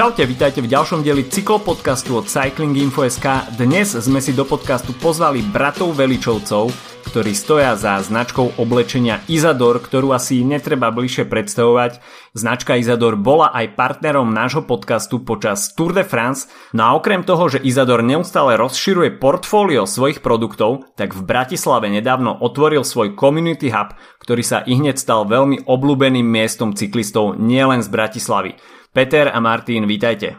Čaute, vítajte v ďalšom dieli cyklopodcastu od Cycling Info.sk. Dnes sme si do podcastu pozvali bratov Veličovcov, ktorí stoja za značkou oblečenia Izador, ktorú asi netreba bližšie predstavovať. Značka Izador bola aj partnerom nášho podcastu počas Tour de France, no a okrem toho, že Izador neustále rozširuje portfólio svojich produktov, tak v Bratislave nedávno otvoril svoj community hub, ktorý sa i hneď stal veľmi obľúbeným miestom cyklistov nielen z Bratislavy. Peter a Martin, vítajte.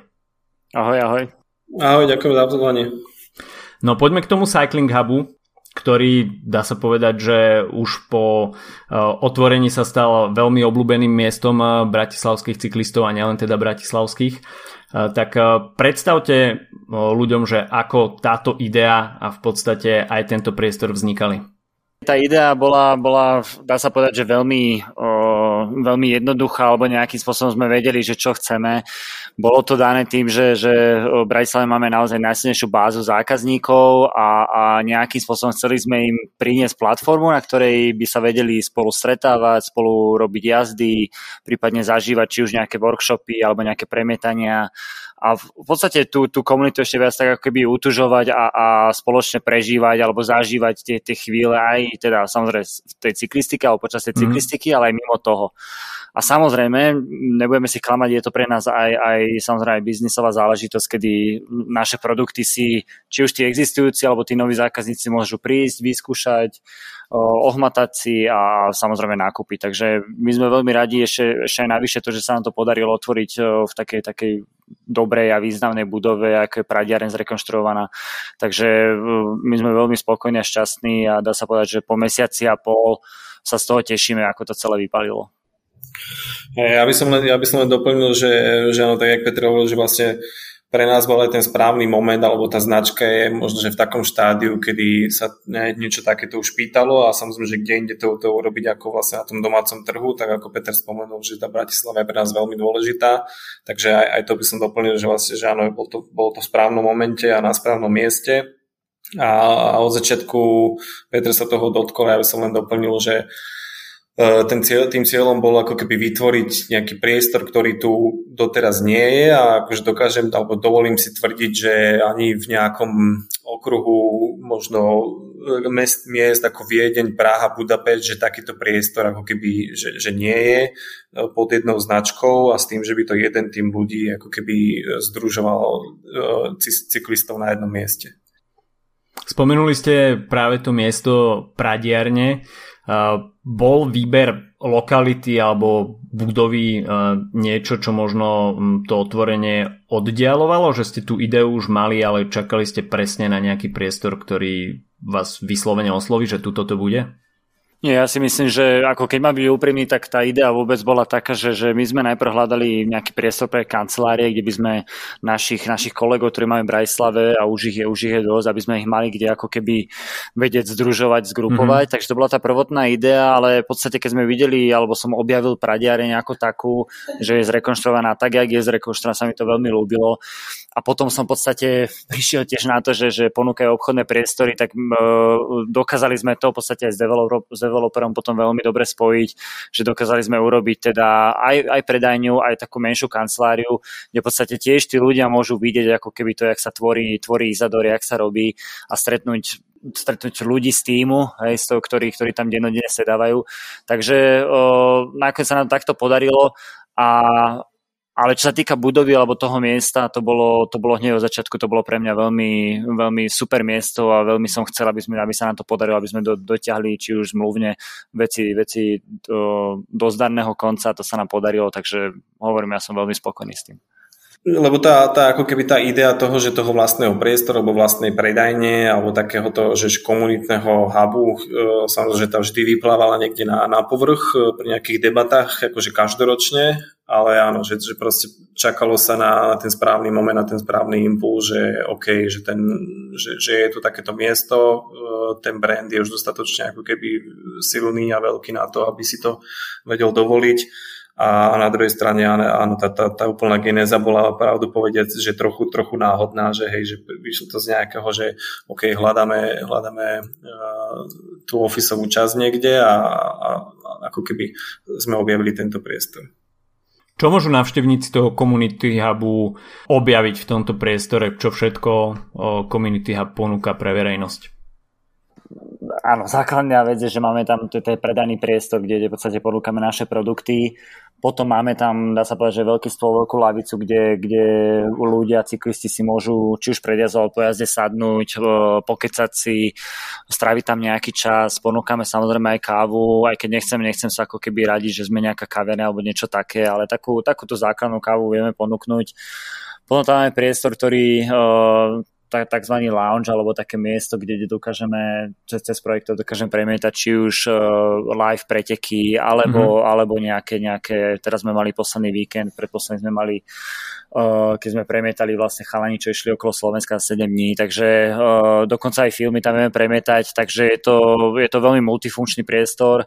Ahoj, ahoj. Ahoj, ďakujem za pozvanie. No poďme k tomu Cycling Hubu, ktorý dá sa povedať, že už po uh, otvorení sa stal veľmi obľúbeným miestom uh, bratislavských cyklistov a nielen teda bratislavských. Uh, tak predstavte ľuďom, že ako táto idea a v podstate aj tento priestor vznikali. Tá idea bola, bola dá sa povedať, že veľmi, o, veľmi jednoduchá, alebo nejakým spôsobom sme vedeli, že čo chceme. Bolo to dané tým, že, že v Bratislave máme naozaj najsilnejšiu bázu zákazníkov a, a nejakým spôsobom chceli sme im priniesť platformu, na ktorej by sa vedeli spolu stretávať, spolu robiť jazdy, prípadne zažívať či už nejaké workshopy alebo nejaké premietania a v podstate tú, tú komunitu ešte viac tak ako keby utužovať a, a spoločne prežívať alebo zažívať tie, tie chvíle aj teda samozrejme v tej cyklistike alebo počas tej mhm. cyklistiky, mm. ale aj mimo toho. A samozrejme, nebudeme si klamať, je to pre nás aj, aj samozrejme aj biznisová záležitosť, kedy naše produkty si, či už tí existujúci alebo tí noví zákazníci môžu prísť, vyskúšať, ohmatať si a samozrejme nákupy. Takže my sme veľmi radi ešte, ešte aj navyše to, že sa nám to podarilo otvoriť v takej, takej dobrej a významnej budove, ako je Pradiaren zrekonštruovaná. Takže my sme veľmi spokojní a šťastní a dá sa povedať, že po mesiaci a pol sa z toho tešíme, ako to celé vypalilo. Ja by som len, ja by som len doplnil, že, že áno, tak jak Petr hovoril, že vlastne pre nás bol aj ten správny moment, alebo tá značka je možno, že v takom štádiu, kedy sa niečo takéto už pýtalo a samozrejme, že kde inde to, to urobiť ako vlastne na tom domácom trhu, tak ako Peter spomenul, že tá Bratislava je pre nás veľmi dôležitá, takže aj, aj to by som doplnil, že vlastne, že áno, bol to, bolo to v správnom momente a na správnom mieste. A, a od začiatku Peter sa toho dotkol, ja by som len doplnil, že ten cieľ, tým cieľom bol ako keby vytvoriť nejaký priestor, ktorý tu doteraz nie je a akože dokážem, alebo dovolím si tvrdiť, že ani v nejakom okruhu možno e, mest, miest ako Viedeň, Praha, Budapešť, že takýto priestor ako keby, že, že nie je e, pod jednou značkou a s tým, že by to jeden tým ľudí ako keby združoval cyklistov na jednom mieste. Spomenuli ste práve to miesto Pradiarne. Bol výber lokality alebo budovy niečo, čo možno to otvorenie oddialovalo, že ste tú ideu už mali, ale čakali ste presne na nejaký priestor, ktorý vás vyslovene osloví, že tuto to bude? Nie, ja si myslím, že ako keď mám byť úprimný, tak tá idea vôbec bola taká, že, že my sme najprv hľadali nejaký priestor pre kancelárie, kde by sme našich, našich kolegov, ktorí máme v Brajslave a už ich, je, už ich je dosť, aby sme ich mali kde ako keby vedieť združovať, zgrupovať. Mm-hmm. Takže to bola tá prvotná idea, ale v podstate keď sme videli, alebo som objavil Pradiareň ako takú, že je zrekonštruovaná tak, jak je zrekonštruovaná, sa mi to veľmi ľúbilo. A potom som v podstate prišiel tiež na to, že, že ponúkajú obchodné priestory, tak uh, dokázali sme to v podstate aj s, developer, s developerom potom veľmi dobre spojiť, že dokázali sme urobiť teda aj, aj predajňu, aj takú menšiu kanceláriu, kde v podstate tiež tí ľudia môžu vidieť ako keby to, jak sa tvorí, tvorí Izador, jak sa robí a stretnúť stretnúť ľudí z týmu, hej, z toho, ktorí, ktorí tam dennodenne sedávajú. Takže o, nakoniec sa nám takto podarilo a ale čo sa týka budovy alebo toho miesta, to bolo, to bolo hneď od začiatku, to bolo pre mňa veľmi, veľmi super miesto a veľmi som chcel, aby, sme, aby sa nám to podarilo, aby sme do, dotiahli či už zmluvne veci, veci do, do zdarného konca, to sa nám podarilo, takže hovorím, ja som veľmi spokojný s tým. Lebo tá, tá, ako keby tá idea toho, že toho vlastného priestoru alebo vlastnej predajne alebo takéhoto, že komunitného hubu, e, samozrejme, že tá vždy vyplávala niekde na, na povrch e, pri nejakých debatách, akože každoročne, ale áno, že, že proste čakalo sa na, na ten správny moment, na ten správny impuls, že OK, že, ten, že, že je tu takéto miesto, e, ten brand je už dostatočne ako keby silný a veľký na to, aby si to vedel dovoliť a na druhej strane áno, tá, tá, tá úplná genéza bola pravdu povedať, že trochu, trochu náhodná, že hej, že vyšlo to z nejakého, že OK, hľadáme, hľadáme uh, tú ofisovú časť niekde a, a, a ako keby sme objavili tento priestor. Čo môžu návštevníci toho Community Hubu objaviť v tomto priestore? Čo všetko Community Hub ponúka pre verejnosť? Áno, základná vec je, že máme tam, to je predaný priestor, kde v podstate ponúkame naše produkty. Potom máme tam, dá sa povedať, že veľký stôl, veľkú lavicu, kde, kde ľudia, cyklisti si môžu či už pred jazdou po jazde sadnúť, pokecať si, stráviť tam nejaký čas. Ponúkame samozrejme aj kávu, aj keď nechcem, nechcem sa ako keby radiť, že sme nejaká kaverna alebo niečo také, ale takú, takúto základnú kávu vieme ponúknuť. Potom tam máme priestor, ktorý tzv. lounge alebo také miesto, kde dokážeme cez, cez projektov dokážeme premietať či už uh, live preteky alebo, mm-hmm. alebo nejaké, nejaké, teraz sme mali posledný víkend, predposledný sme mali uh, keď sme premietali vlastne chalani, čo išli okolo Slovenska 7 dní, takže uh, dokonca aj filmy tam vieme premietať, takže je to, je to veľmi multifunkčný priestor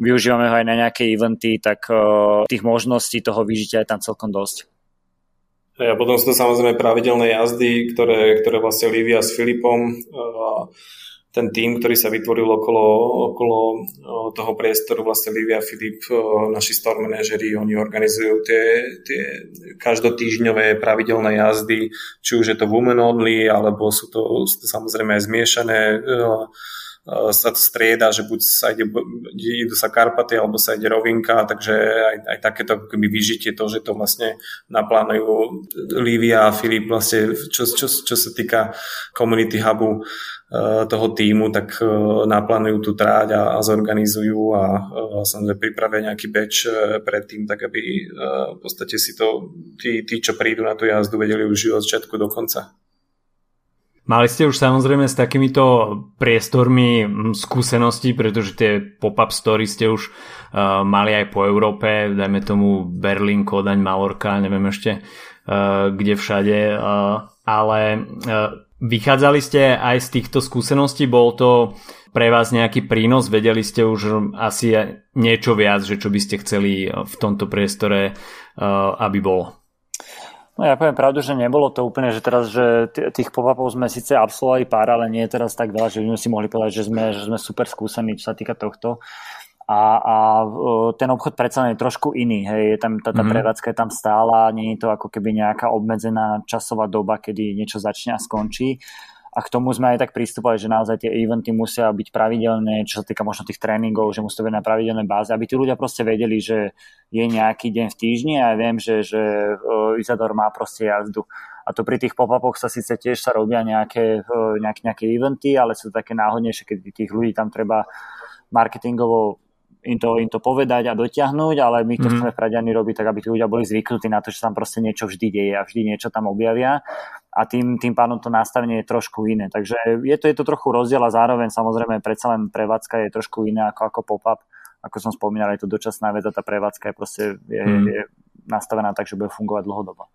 využívame ho aj na nejaké eventy, tak uh, tých možností toho vyžitia je tam celkom dosť. A potom sú to samozrejme pravidelné jazdy, ktoré, ktoré vlastne Livia s Filipom ten tým, ktorý sa vytvoril okolo, okolo toho priestoru, vlastne Livia a Filip, naši store manažeri, oni organizujú tie, tie každotýžňové pravidelné jazdy, či už je to women only, alebo sú to, sú to samozrejme aj zmiešané sa to strieda, že buď sa ide, idú sa Karpaty alebo sa ide rovinka, takže aj, aj takéto keby vyžitie to, že to vlastne naplánujú Lívia a Filip vlastne, čo, čo, čo sa týka community hubu e, toho týmu, tak e, naplánujú tú tráť a, a zorganizujú a, a samozrejme pripravia nejaký batch predtým, tak aby v podstate si to tí, tí, čo prídu na tú jazdu, vedeli už od začiatku do konca. Mali ste už samozrejme s takýmito priestormi skúsenosti, pretože tie pop-up story ste už uh, mali aj po Európe, dajme tomu Berlín, Kodaň, Malorka, neviem ešte uh, kde všade, uh, ale uh, vychádzali ste aj z týchto skúseností, bol to pre vás nejaký prínos, vedeli ste už asi niečo viac, že čo by ste chceli v tomto priestore, uh, aby bolo? No ja poviem pravdu, že nebolo to úplne, že teraz, že tých pop-upov sme síce absolvovali pár, ale nie je teraz tak veľa, že by sme si mohli povedať, že sme, že sme super skúsení, čo sa týka tohto. A, a ten obchod predsa je trošku iný, hej, je tam, tá, tá mm-hmm. prevádzka je tam stála, nie je to ako keby nejaká obmedzená časová doba, kedy niečo začne a skončí a k tomu sme aj tak pristúpali, že naozaj tie eventy musia byť pravidelné, čo sa týka možno tých tréningov, že musí to byť na pravidelnej báze, aby tí ľudia proste vedeli, že je nejaký deň v týždni a ja viem, že, že Izador má proste jazdu. A to pri tých pop-upoch sa síce tiež sa robia nejaké, nejaké, nejaké eventy, ale sú to také náhodnejšie, keď tých ľudí tam treba marketingovo im to, im to povedať a dotiahnuť, ale my to mm-hmm. chceme v Pradiani robiť tak, aby tí ľudia boli zvyknutí na to, že tam proste niečo vždy deje a vždy niečo tam objavia a tým, tým pádom to nastavenie je trošku iné. Takže je to, je to trochu rozdiel a zároveň samozrejme predsa len prevádzka je trošku iná ako, ako pop-up. Ako som spomínal, je to dočasná vec a tá prevádzka je proste je, mm. je nastavená tak, že bude fungovať dlhodobo.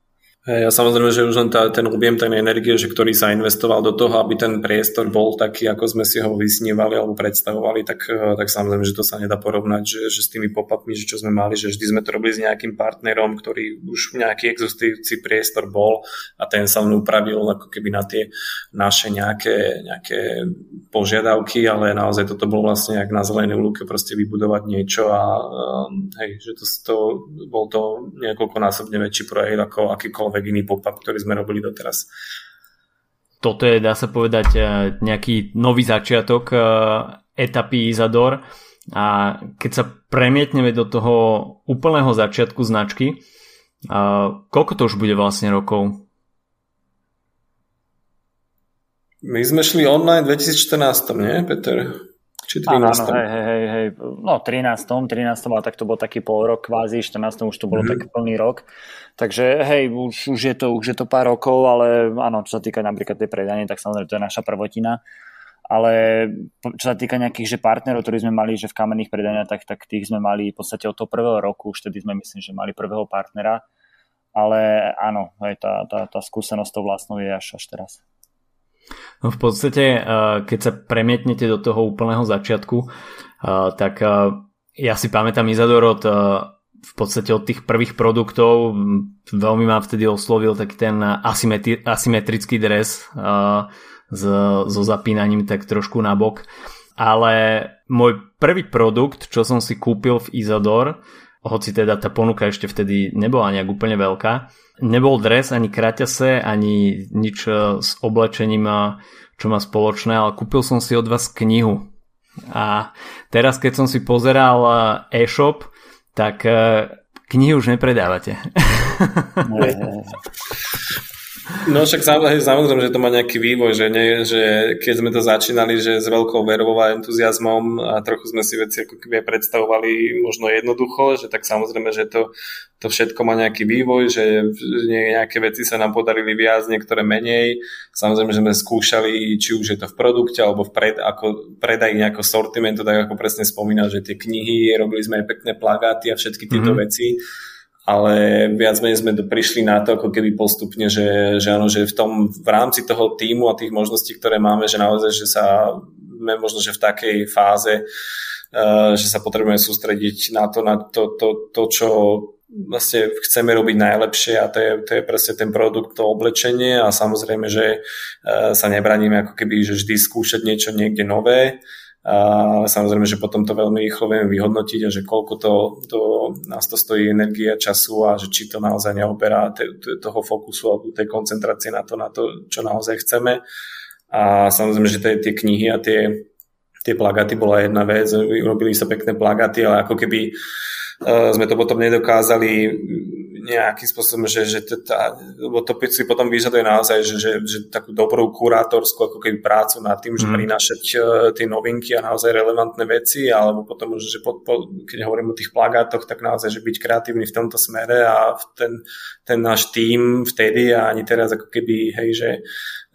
Ja samozrejme, že už len tá, ten objem tej energie, že ktorý sa investoval do toho, aby ten priestor bol taký, ako sme si ho vysnívali alebo predstavovali, tak, eh, tak samozrejme, že to sa nedá porovnať, že, že s tými pop-upmi, že čo sme mali, že vždy sme to robili s nejakým partnerom, ktorý už nejaký existujúci priestor bol a ten sa len upravil ako keby na tie naše nejaké, nejaké požiadavky, ale naozaj toto bolo vlastne jak na zelenej lúke proste vybudovať niečo a eh, hej, že to, to bol to niekoľkonásobne väčší projekt ako akýkoľvek akýkoľvek iný pop-up, ktorý sme robili doteraz. Toto je, dá sa povedať, e, nejaký nový začiatok e, etapy Izador a keď sa premietneme do toho úplného začiatku značky, e, koľko to už bude vlastne rokov? My sme šli online v 2014, nie, Peter? Či 13. Áno, áno, hej, hej, hej, no 13. 13. ale tak to bol taký pol rok kvázi, 14. už to bolo mm-hmm. taký plný rok. Takže hej, už, už, je to, už je to pár rokov, ale áno, čo sa týka napríklad tej predanie, tak samozrejme to je naša prvotina. Ale čo sa týka nejakých že partnerov, ktorí sme mali že v kamenných predaniach, tak, tak tých sme mali v podstate od toho prvého roku, už tedy sme myslím, že mali prvého partnera. Ale áno, hej, tá, tá, tá skúsenosť to vlastnou je až, až teraz. No v podstate, eh, keď sa premietnete do toho úplného začiatku, eh, tak eh, ja si pamätám Izador od v podstate od tých prvých produktov veľmi ma vtedy oslovil taký ten asymetri- asymetrický dres so zapínaním tak trošku na bok. Ale môj prvý produkt, čo som si kúpil v Izador, hoci teda tá ponuka ešte vtedy nebola nejak úplne veľká. Nebol dres, ani kraťase, ani nič s oblečením, čo má spoločné, ale kúpil som si od vás knihu. A teraz, keď som si pozeral e-shop, tak knihy už nepredávate. No však samozrejme, že to má nejaký vývoj, že, nie, že keď sme to začínali, že s veľkou vervou a entuziasmom a trochu sme si veci ako keby predstavovali možno jednoducho, že tak samozrejme, že to, to všetko má nejaký vývoj, že nejaké veci sa nám podarili viac, niektoré menej. Samozrejme, že sme skúšali, či už je to v produkte alebo v pred, ako predaj nejako sortimentu, tak ako presne spomínal, že tie knihy, robili sme aj pekné plagáty a všetky tieto mm-hmm. veci ale viac menej sme prišli na to ako keby postupne, že, že, áno, že v, tom, v rámci toho týmu a tých možností, ktoré máme, že naozaj, že sa možno, že v takej fáze, uh, že sa potrebujeme sústrediť na to, na to, to, to čo vlastne chceme robiť najlepšie a to je, to je presne ten produkt, to oblečenie a samozrejme, že uh, sa nebraníme ako keby, že vždy skúšať niečo niekde nové, a samozrejme, že potom to veľmi rýchlo vieme vyhodnotiť a že koľko to, to nás to stojí energie času a že či to naozaj neoberá te, toho fokusu alebo tej koncentrácie na to, na to, čo naozaj chceme. A samozrejme, že tie, tie knihy a tie, tie plagaty bola jedna vec, robili sa pekné plagaty, ale ako keby uh, sme to potom nedokázali nejakým spôsobom, že, že tá, lebo to si potom vyžaduje naozaj, že, že, že takú dobrú kurátorskú ako keby prácu nad tým, že mm. prinášať uh, tie novinky a naozaj relevantné veci, alebo potom, že po, po, keď hovorím o tých plagátoch, tak naozaj, že byť kreatívny v tomto smere a ten, ten náš tím vtedy a ani teraz ako keby, hej, že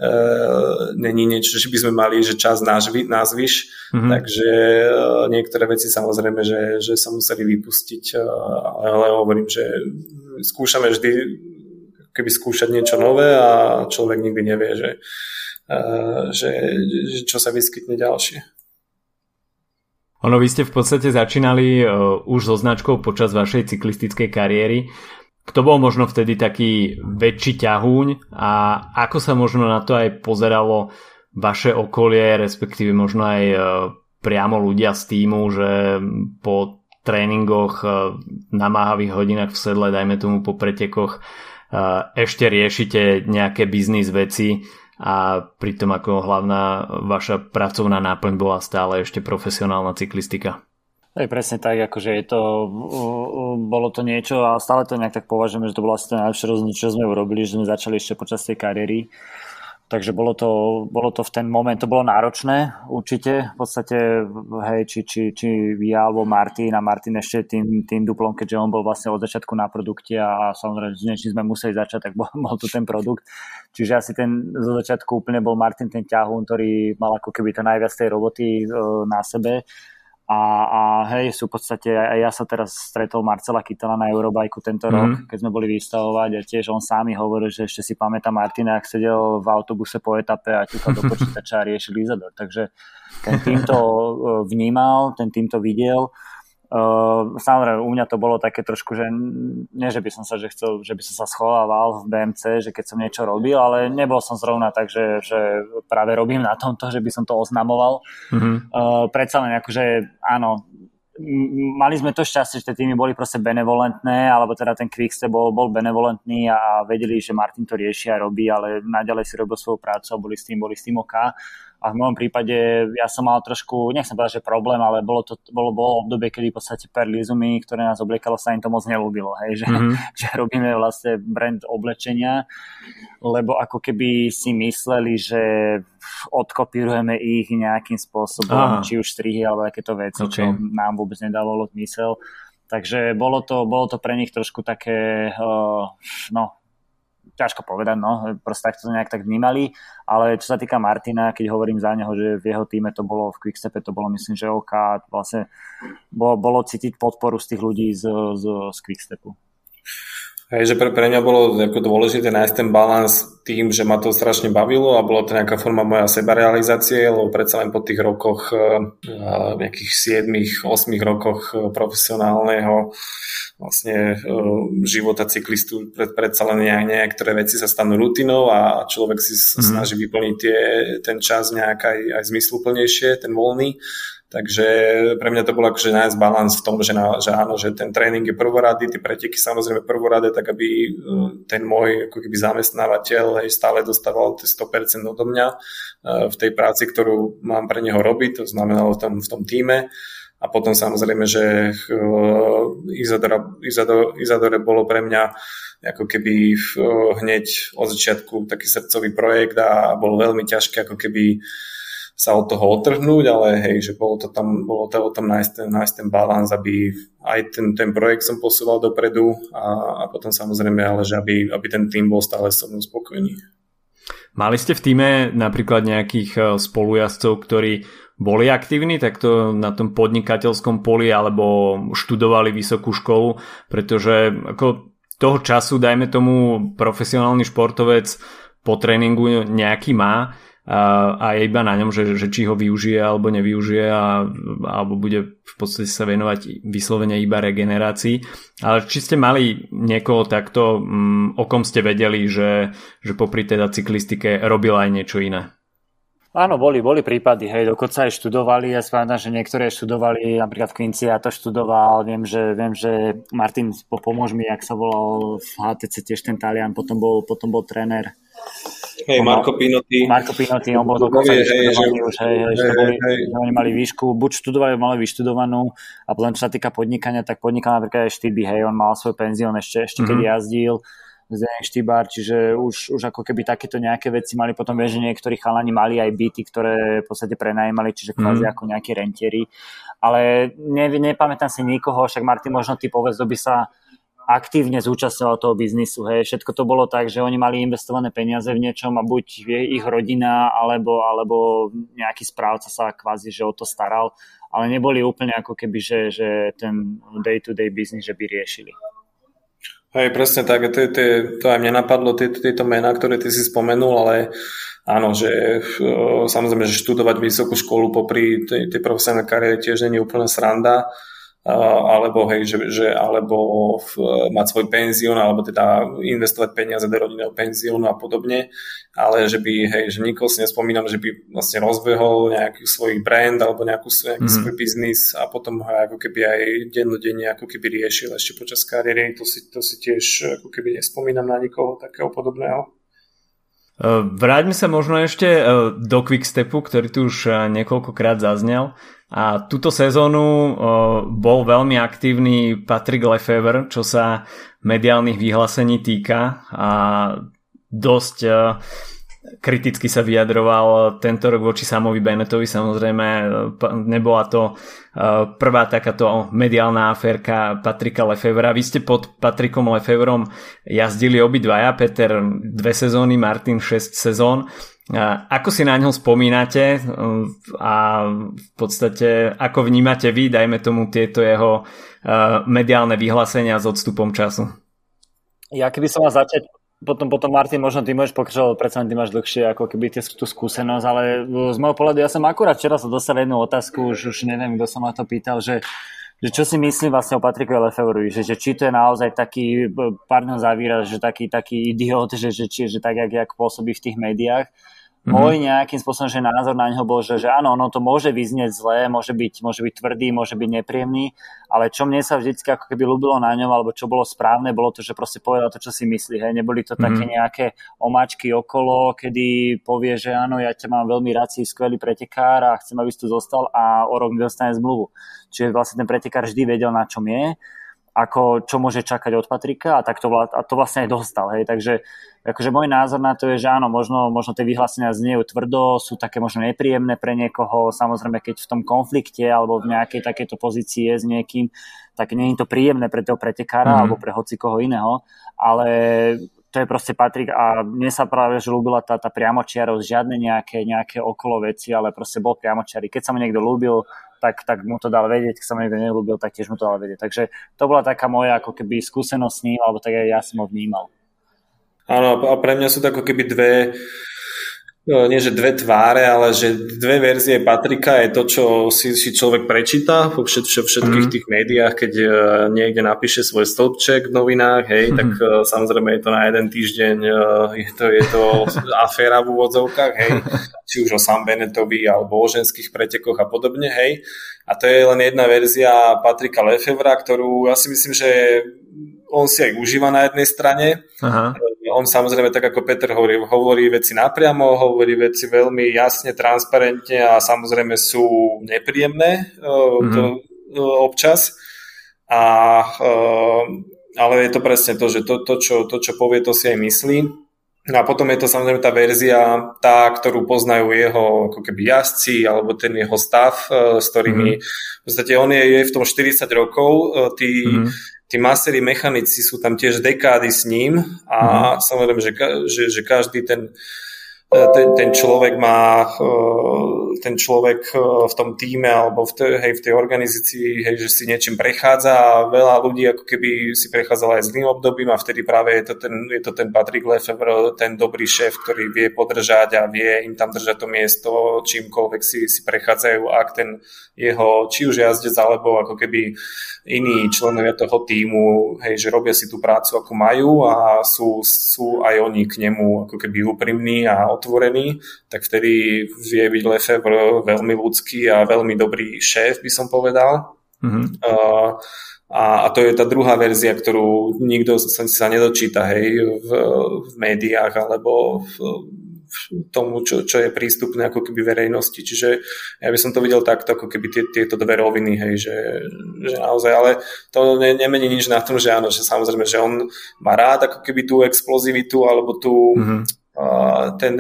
Uh, není niečo, že by sme mali, že čas názvi, názvyš, mm-hmm. takže uh, niektoré veci samozrejme, že, že sa museli vypustiť, uh, ale hovorím, že skúšame vždy keby skúšať niečo nové a človek nikdy nevie, že, že, že čo sa vyskytne ďalšie. Ono, vy ste v podstate začínali uh, už so značkou počas vašej cyklistickej kariéry. Kto bol možno vtedy taký väčší ťahúň a ako sa možno na to aj pozeralo vaše okolie, respektíve možno aj uh, priamo ľudia z týmu, že po tréningoch, eh, namáhavých hodinách v sedle, dajme tomu po pretekoch, eh, ešte riešite nejaké biznis veci a pritom ako hlavná vaša pracovná náplň bola stále ešte profesionálna cyklistika. Je presne tak, akože je to, bolo to niečo a stále to nejak tak považujeme, že to bolo asi to najlepšie rozhodnutie, čo sme urobili, že sme začali ešte počas tej kariéry. Takže bolo to, bolo to v ten moment, to bolo náročné určite, v podstate, hej, či, či, či ja alebo Martin a Martin ešte tým, tým duplom, keďže on bol vlastne od začiatku na produkte a samozrejme s niečím sme museli začať, tak bol, bol tu ten produkt. Čiže asi ten zo začiatku úplne bol Martin ten ťahún, ktorý mal ako keby to najviac tej roboty e, na sebe a, a hej, sú v podstate, ja sa teraz stretol Marcela Kytala na Eurobajku tento mm-hmm. rok, keď sme boli vystavovať a tiež on sám mi hovoril, že ešte si pamätá Martina, ak sedel v autobuse po etape a ťukal do počítača a riešil Izador. Takže ten tým to e, vnímal, ten tým to videl Uh, samozrejme, u mňa to bolo také trošku, že nie, že by som sa, že chcel, že by som sa schovával v BMC, že keď som niečo robil, ale nebol som zrovna tak, že, že práve robím na tomto, že by som to oznamoval. Mm-hmm. Uh, predsa len akože, áno, mali sme to šťastie, že tie týmy boli proste benevolentné, alebo teda ten Quickstep bol, bol benevolentný a vedeli, že Martin to rieši a robí, ale naďalej si robil svoju prácu a boli s tým, boli s tým OK. A v môjom prípade ja som mal trošku, nechcem povedať, že problém, ale bolo to bolo, bolo obdobie, kedy v podstate per Lizumi, ktoré nás obliekalo, sa im to moc nelúbilo, hej, že, mm-hmm. že robíme vlastne brand oblečenia, lebo ako keby si mysleli, že odkopírujeme ich nejakým spôsobom, Aha. či už strihy alebo takéto veci, okay. čo nám vôbec nedávalo zmysel. Takže bolo to, bolo to pre nich trošku také, uh, no, ťažko povedať, no, proste tak to nejak tak vnímali, ale čo sa týka Martina, keď hovorím za neho, že v jeho týme to bolo v Quickstepe, to bolo myslím, že OK, vlastne bolo, bolo cítiť podporu z tých ľudí z, z, z Quickstepu. Hej, že pre, pre mňa bolo ako dôležité nájsť ten balans tým, že ma to strašne bavilo a bolo to nejaká forma moja sebarealizácie, lebo predsa len po tých rokoch, uh, nejakých 7-8 rokoch eh, profesionálneho vlastne uh, života cyklistu pred, predsa len niektoré veci sa stanú rutinou a človek si mm. snaží vyplniť tie, ten čas nejak aj, aj zmysluplnejšie, ten voľný Takže pre mňa to bolo akože nájsť balans v tom, že, na, že áno, že ten tréning je prvorady, tie preteky samozrejme prvorady, tak aby e, ten môj ako keby zamestnávateľ hej, stále dostával 100% odo mňa e, v tej práci, ktorú mám pre neho robiť, to znamenalo v tom, v tom týme. A potom samozrejme, že Izadora, Izador, Izadore bolo pre mňa ako keby hneď od začiatku taký srdcový projekt a bolo veľmi ťažké ako keby sa od toho otrhnúť, ale hej, že bolo to tam, bolo to o tom nájsť ten, nájsť ten balans, aby aj ten, ten projekt som posúval dopredu a, a potom samozrejme, ale že aby, aby ten tým bol stále so mnou spokojný. Mali ste v týme napríklad nejakých e, spolujazdcov, ktorí boli aktívni takto na tom podnikateľskom poli alebo študovali vysokú školu, pretože ako toho času, dajme tomu, profesionálny športovec po tréningu nejaký má, a je iba na ňom, že, že či ho využije alebo nevyužije a, alebo bude v podstate sa venovať vyslovene iba regenerácii. Ale či ste mali niekoho takto, um, o kom ste vedeli, že, že popri teda cyklistike robil aj niečo iné? Áno, boli, boli prípady, hej, dokonca aj študovali, ja spomínam, že niektoré študovali, napríklad Quincy ja to študoval, viem, že, viem, že Martin, pomôž mi, jak sa volal v HTC tiež ten Talian, potom bol, potom bol tréner Hej, Marko Pinotti. Marko Pinotti, on bol dokonca hej, hej, že, už, hej, hej, hej, boli, hej. že oni mali výšku, buď študovali, mali vyštudovanú a potom čo sa týka podnikania, tak podnikal napríklad aj Štyby, hej, on mal svoj penzión ešte, ešte mm-hmm. keď mhm. jazdil, Zdenek Štybár, čiže už, už ako keby takéto nejaké veci mali potom, viem, že niektorí chalani mali aj byty, ktoré v podstate prenajímali, čiže kvázi mm. ako nejakí rentieri. Ale ne, nepamätám si nikoho, však Martin, možno ty povedz, by sa aktívne zúčastňoval toho biznisu. Hej. Všetko to bolo tak, že oni mali investované peniaze v niečom a buď ich rodina alebo, alebo nejaký správca sa kvázi že o to staral, ale neboli úplne ako keby, že, že ten day-to-day business, že by riešili. Hej, presne tak, to, to, to aj mne napadlo, tieto, tieto mená, ktoré ty si spomenul, ale áno, že samozrejme, že študovať vysokú školu popri tej, tej profesionálnej kariére tiež nie je úplne sranda, alebo, hej, že, že, alebo v, mať svoj penzión, alebo teda investovať peniaze do rodinného penziónu a podobne, ale že by, hej, že nikoho si nespomínam, že by vlastne rozbehol nejaký svoj brand alebo nejakú, nejaký mm. svoj biznis a potom ho ako keby aj dennodenne ako keby riešil ešte počas kariéry, to si, to si tiež ako keby nespomínam na nikoho takého podobného. Vráťme sa možno ešte e, do Quickstepu, ktorý tu už e, niekoľkokrát zaznel. A túto sezónu bol veľmi aktívny Patrick Lefevre, čo sa mediálnych vyhlásení týka a dosť kriticky sa vyjadroval tento rok voči Samovi Benetovi. Samozrejme, nebola to prvá takáto mediálna aférka Patrika Lefevra. Vy ste pod Patrikom Lefevrom jazdili obidvaja, Peter dve sezóny, Martin 6 sezón. Ako si na ňo spomínate a v podstate ako vnímate vy, dajme tomu tieto jeho mediálne vyhlásenia s odstupom času? Ja keby som mal začať, potom, potom Martin, možno ty môžeš pokračovať, predsa ty máš dlhšie ako keby tú skúsenosť, ale z môjho pohľadu ja som akurát včera sa dostal jednu otázku, už, už neviem, kto sa ma to pýtal, že že čo si myslím vlastne o Patrikovi Lefevrovi, že, že či to je naozaj taký, pardon za že taký, taký idiot, že, že, či, že tak, jak, jak pôsobí v tých médiách, Mm-hmm. Môj nejakým spôsobom, že názor na neho bol, že, že áno, ono to môže vyznieť zlé, môže byť, môže byť tvrdý, môže byť nepríjemný, ale čo mne sa vždycky ako keby ľúbilo na ňom, alebo čo bolo správne, bolo to, že proste povedal to, čo si myslí. Hej. Neboli to mm-hmm. také mhm. nejaké omáčky okolo, kedy povie, že áno, ja ťa mám veľmi rád, si skvelý pretekár a chcem, aby si tu zostal a o rok dostane zmluvu. Čiže vlastne ten pretekár vždy vedel, na čom je ako čo môže čakať od Patrika a, tak to, a to vlastne aj dostal. Hej. Takže akože môj názor na to je, že áno, možno, možno tie vyhlásenia zniejú tvrdo, sú také možno nepríjemné pre niekoho, samozrejme keď v tom konflikte alebo v nejakej takéto pozícii je s niekým, tak nie je to príjemné pre toho pretekára mm. alebo pre hoci koho iného, ale to je proste Patrik a mne sa práve že ľúbila tá, tá priamočiarosť, žiadne nejaké, nejaké okolo veci, ale proste bol priamočiary. Keď sa mu niekto ľúbil, tak, tak mu to dal vedieť, keď sa mu niekto nelúbil, tak tiež mu to dal vedieť. Takže to bola taká moja ako keby skúsenosť s ním, alebo tak aj ja som ho vnímal. Áno, a pre mňa sú to ako keby dve nie že dve tváre, ale že dve verzie Patrika je to, čo si, si človek prečíta vo všet, všetkých mm. tých médiách, keď uh, niekde napíše svoj stĺpček v novinách, hej, mm. tak uh, samozrejme je to na jeden týždeň, uh, je to, je to aféra v úvodzovkách, hej. či už o Sam Bennettovi alebo o ženských pretekoch a podobne, hej. A to je len jedna verzia Patrika Lefevra, ktorú ja si myslím, že on si aj užíva na jednej strane. Aha. On samozrejme, tak ako Peter hovorí, hovorí veci napriamo, hovorí veci veľmi jasne, transparentne a samozrejme sú nepríjemné mm-hmm. občas. A, uh, ale je to presne to, že to, to, čo, to, čo povie, to si aj myslí. No a potom je to samozrejme tá verzia, tá, ktorú poznajú jeho ako keby jazdci, alebo ten jeho stav, s ktorými mm-hmm. v podstate on je, je v tom 40 rokov, tí, mm-hmm tí mastery mechanici sú tam tiež dekády s ním a mm. samozrejme, že, že, že každý ten ten, ten človek má ten človek v tom týme alebo v tej, hej, v tej organizácii, hej, že si niečím prechádza a veľa ľudí ako keby si prechádzalo aj zlým obdobím a vtedy práve je to ten, je to ten Patrick Lefebvre, ten dobrý šéf, ktorý vie podržať a vie im tam držať to miesto, čímkoľvek si, si prechádzajú, ak ten jeho, či už jazdec alebo ako keby iní členovia toho týmu, hej, že robia si tú prácu ako majú a sú, sú aj oni k nemu ako keby úprimní a otvorený, tak vtedy vie byť Lefebvre veľmi ľudský a veľmi dobrý šéf, by som povedal. Mm-hmm. Uh, a, a to je tá druhá verzia, ktorú nikto sa, nedočíta hej, v, v médiách alebo v, tomu, čo, čo je prístupné ako keby verejnosti. Čiže ja by som to videl takto, ako keby tie, tieto dve roviny, hej, že, že naozaj, ale to ne, nemení nič na tom, že áno, že samozrejme, že on má rád ako keby tú explozivitu alebo tú, mm-hmm ten,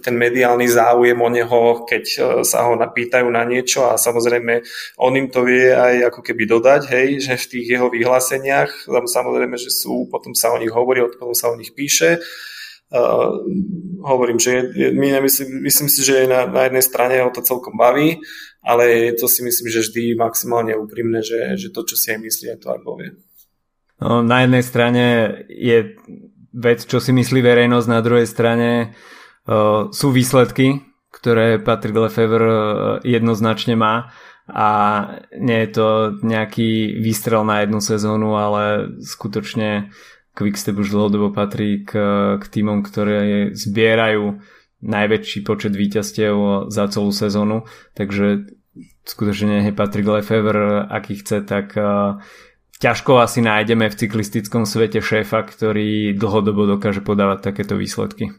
ten mediálny záujem o neho, keď e, sa ho napýtajú na niečo a samozrejme on im to vie aj ako keby dodať, hej, že v tých jeho vyhláseniach, tam samozrejme, že sú, potom sa o nich hovorí, potom sa o nich píše. Uh, hovorím, že je, my nemyslím, myslím si, že na, na jednej strane ho to celkom baví, ale to si myslím, že vždy maximálne úprimné, že, že to, čo si aj myslí, aj to aj povie. No, na jednej strane je vec, čo si myslí verejnosť, na druhej strane uh, sú výsledky, ktoré Patrick Lefevre uh, jednoznačne má. A nie je to nejaký výstrel na jednu sezónu, ale skutočne Quickstep už dlhodobo patrí k, k týmom, ktoré zbierajú najväčší počet víťazstiev za celú sezónu, takže skutočne je Patrick Lefevre, aký chce, tak ťažko asi nájdeme v cyklistickom svete šéfa, ktorý dlhodobo dokáže podávať takéto výsledky.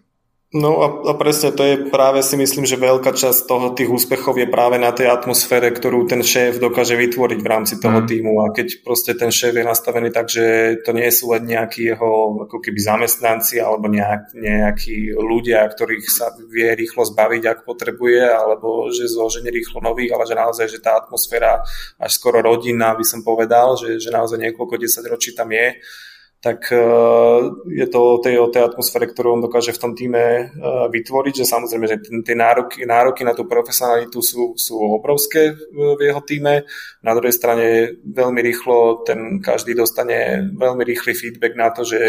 No a, a presne to je práve si myslím, že veľká časť toho tých úspechov je práve na tej atmosfére, ktorú ten šéf dokáže vytvoriť v rámci toho mm. týmu a keď proste ten šéf je nastavený tak, že to nie sú len nejakí jeho ako keby zamestnanci alebo nejak, nejakí ľudia, ktorých sa vie rýchlo zbaviť, ak potrebuje, alebo že zloženie rýchlo nových, ale že naozaj, že tá atmosféra až skoro rodinná by som povedal, že, že naozaj niekoľko desať ročí tam je tak e, je to o tej, o tej atmosfére, ktorú on dokáže v tom týme e, vytvoriť, že samozrejme, že tie nároky, nároky na tú profesionalitu sú, sú obrovské v jeho týme. Na druhej strane veľmi rýchlo ten každý dostane veľmi rýchly feedback na to, že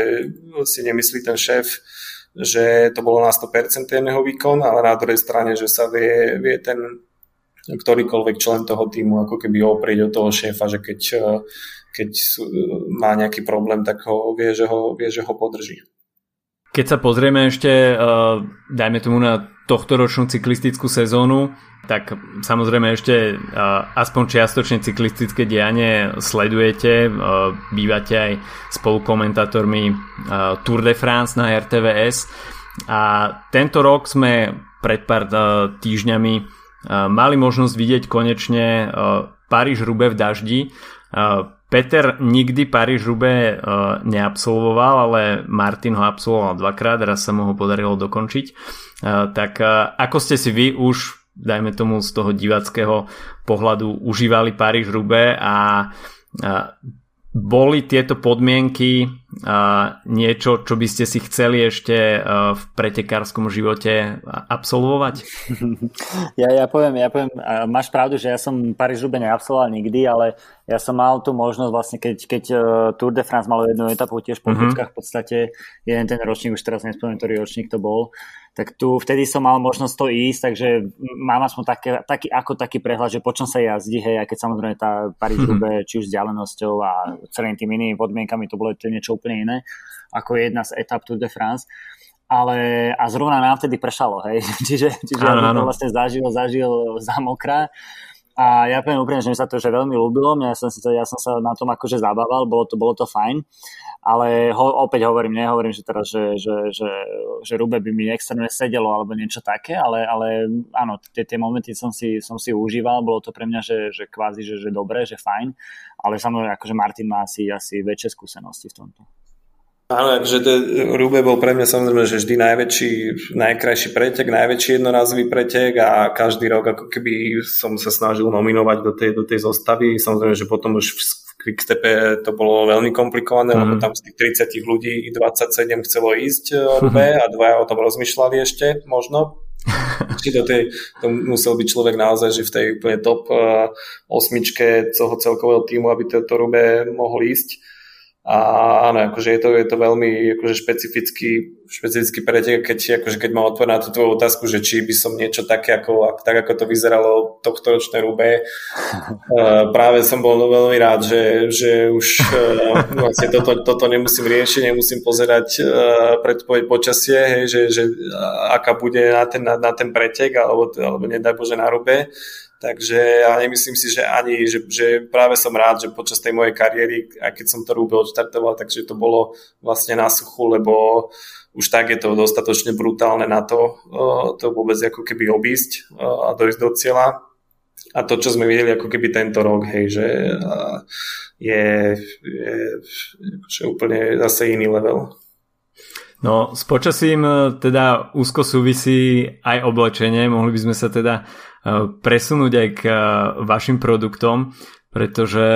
si nemyslí ten šéf, že to bolo na 100% ten jeho výkon, ale na druhej strane, že sa vie, vie ten ktorýkoľvek člen toho týmu ako keby oprieť od toho šéfa, že keď keď má nejaký problém, tak ho vie, že ho, vie, že ho podrží. Keď sa pozrieme ešte, uh, dajme tomu na tohto ročnú cyklistickú sezónu, tak samozrejme ešte uh, aspoň čiastočne cyklistické dianie sledujete, uh, bývate aj spolukomentátormi Tour de France na RTVS a tento rok sme pred pár týždňami mali možnosť vidieť konečne Paríž-Rube v daždi. Peter nikdy Paríž-Roubaix uh, neabsolvoval, ale Martin ho absolvoval dvakrát, raz sa mu ho podarilo dokončiť. Uh, tak uh, ako ste si vy už, dajme tomu z toho divackého pohľadu, užívali Paríž-Roubaix a uh, boli tieto podmienky niečo, čo by ste si chceli ešte uh, v pretekárskom živote absolvovať? Ja, ja poviem, ja poviem, máš pravdu, že ja som Paríž Rube neabsolvoval nikdy, ale ja som mal tú možnosť vlastne, keď, keď uh, Tour de France malo jednu etapu tiež po mm-hmm. v podstate, jeden ten ročník, už teraz nespomínam, ktorý ročník to bol, tak tu vtedy som mal možnosť to ísť, takže mám aspoň také, taký, ako taký prehľad, že po čom sa jazdí, hej, aj keď samozrejme tá Paríž mm-hmm. či už vzdialenosťou a celým tým inými podmienkami to bolo to niečo úplne iné, ako jedna z etap Tour de France. ale a zrovna nám vtedy pršalo, hej, čiže, čiže ano, ja to vlastne zažil, zažil za mokrá. A ja poviem úprimne, že mi sa to že veľmi ľúbilo, ja som, ja som sa na tom akože zabával, bolo to, bolo to fajn, ale ho, opäť hovorím, nehovorím, že teraz, že, že, že, že Rube by mi extrémne sedelo alebo niečo také, ale, ale áno, tie, tie momenty som si, som si užíval, bolo to pre mňa, že, že kvázi, že, že dobré, že fajn, ale samozrejme, akože Martin má asi, asi väčšie skúsenosti v tomto. Áno, akože to, Rube bol pre mňa samozrejme, že vždy najväčší, najkrajší pretek, najväčší jednorazový pretek a každý rok ako keby som sa snažil nominovať do tej, do tej zostavy. Samozrejme, že potom už v Quickstepe to bolo veľmi komplikované, mm. lebo tam z tých 30 ľudí 27 chcelo ísť Rube a dvaja o tom rozmýšľali ešte možno. Či do tej, to musel byť človek naozaj, že v tej úplne top uh, osmičke toho celkového týmu, aby to, to Rube mohol ísť. A áno, akože je to, je to veľmi akože špecifický, špecifický pretek, keď, akože keď mám na tú tvoju otázku, že či by som niečo také, ako, tak ako to vyzeralo tohto ročné Rube, uh, práve som bol veľmi rád, že, že už uh, vlastne toto, toto nemusím riešiť, nemusím pozerať uh, predpoveď počasie, hej, že, že aká bude na ten, na, na ten pretek, alebo, alebo nedaj Bože na Rube, Takže ja nemyslím si, že ani, že, že práve som rád, že počas tej mojej kariéry, aj keď som to rúbe odštartoval, takže to bolo vlastne na suchu, lebo už tak je to dostatočne brutálne na to, to vôbec ako keby obísť a dojsť do cieľa. A to, čo sme videli ako keby tento rok, hej, že je, je že úplne zase iný level. No, s počasím teda úzko súvisí aj oblečenie. Mohli by sme sa teda presunúť aj k vašim produktom, pretože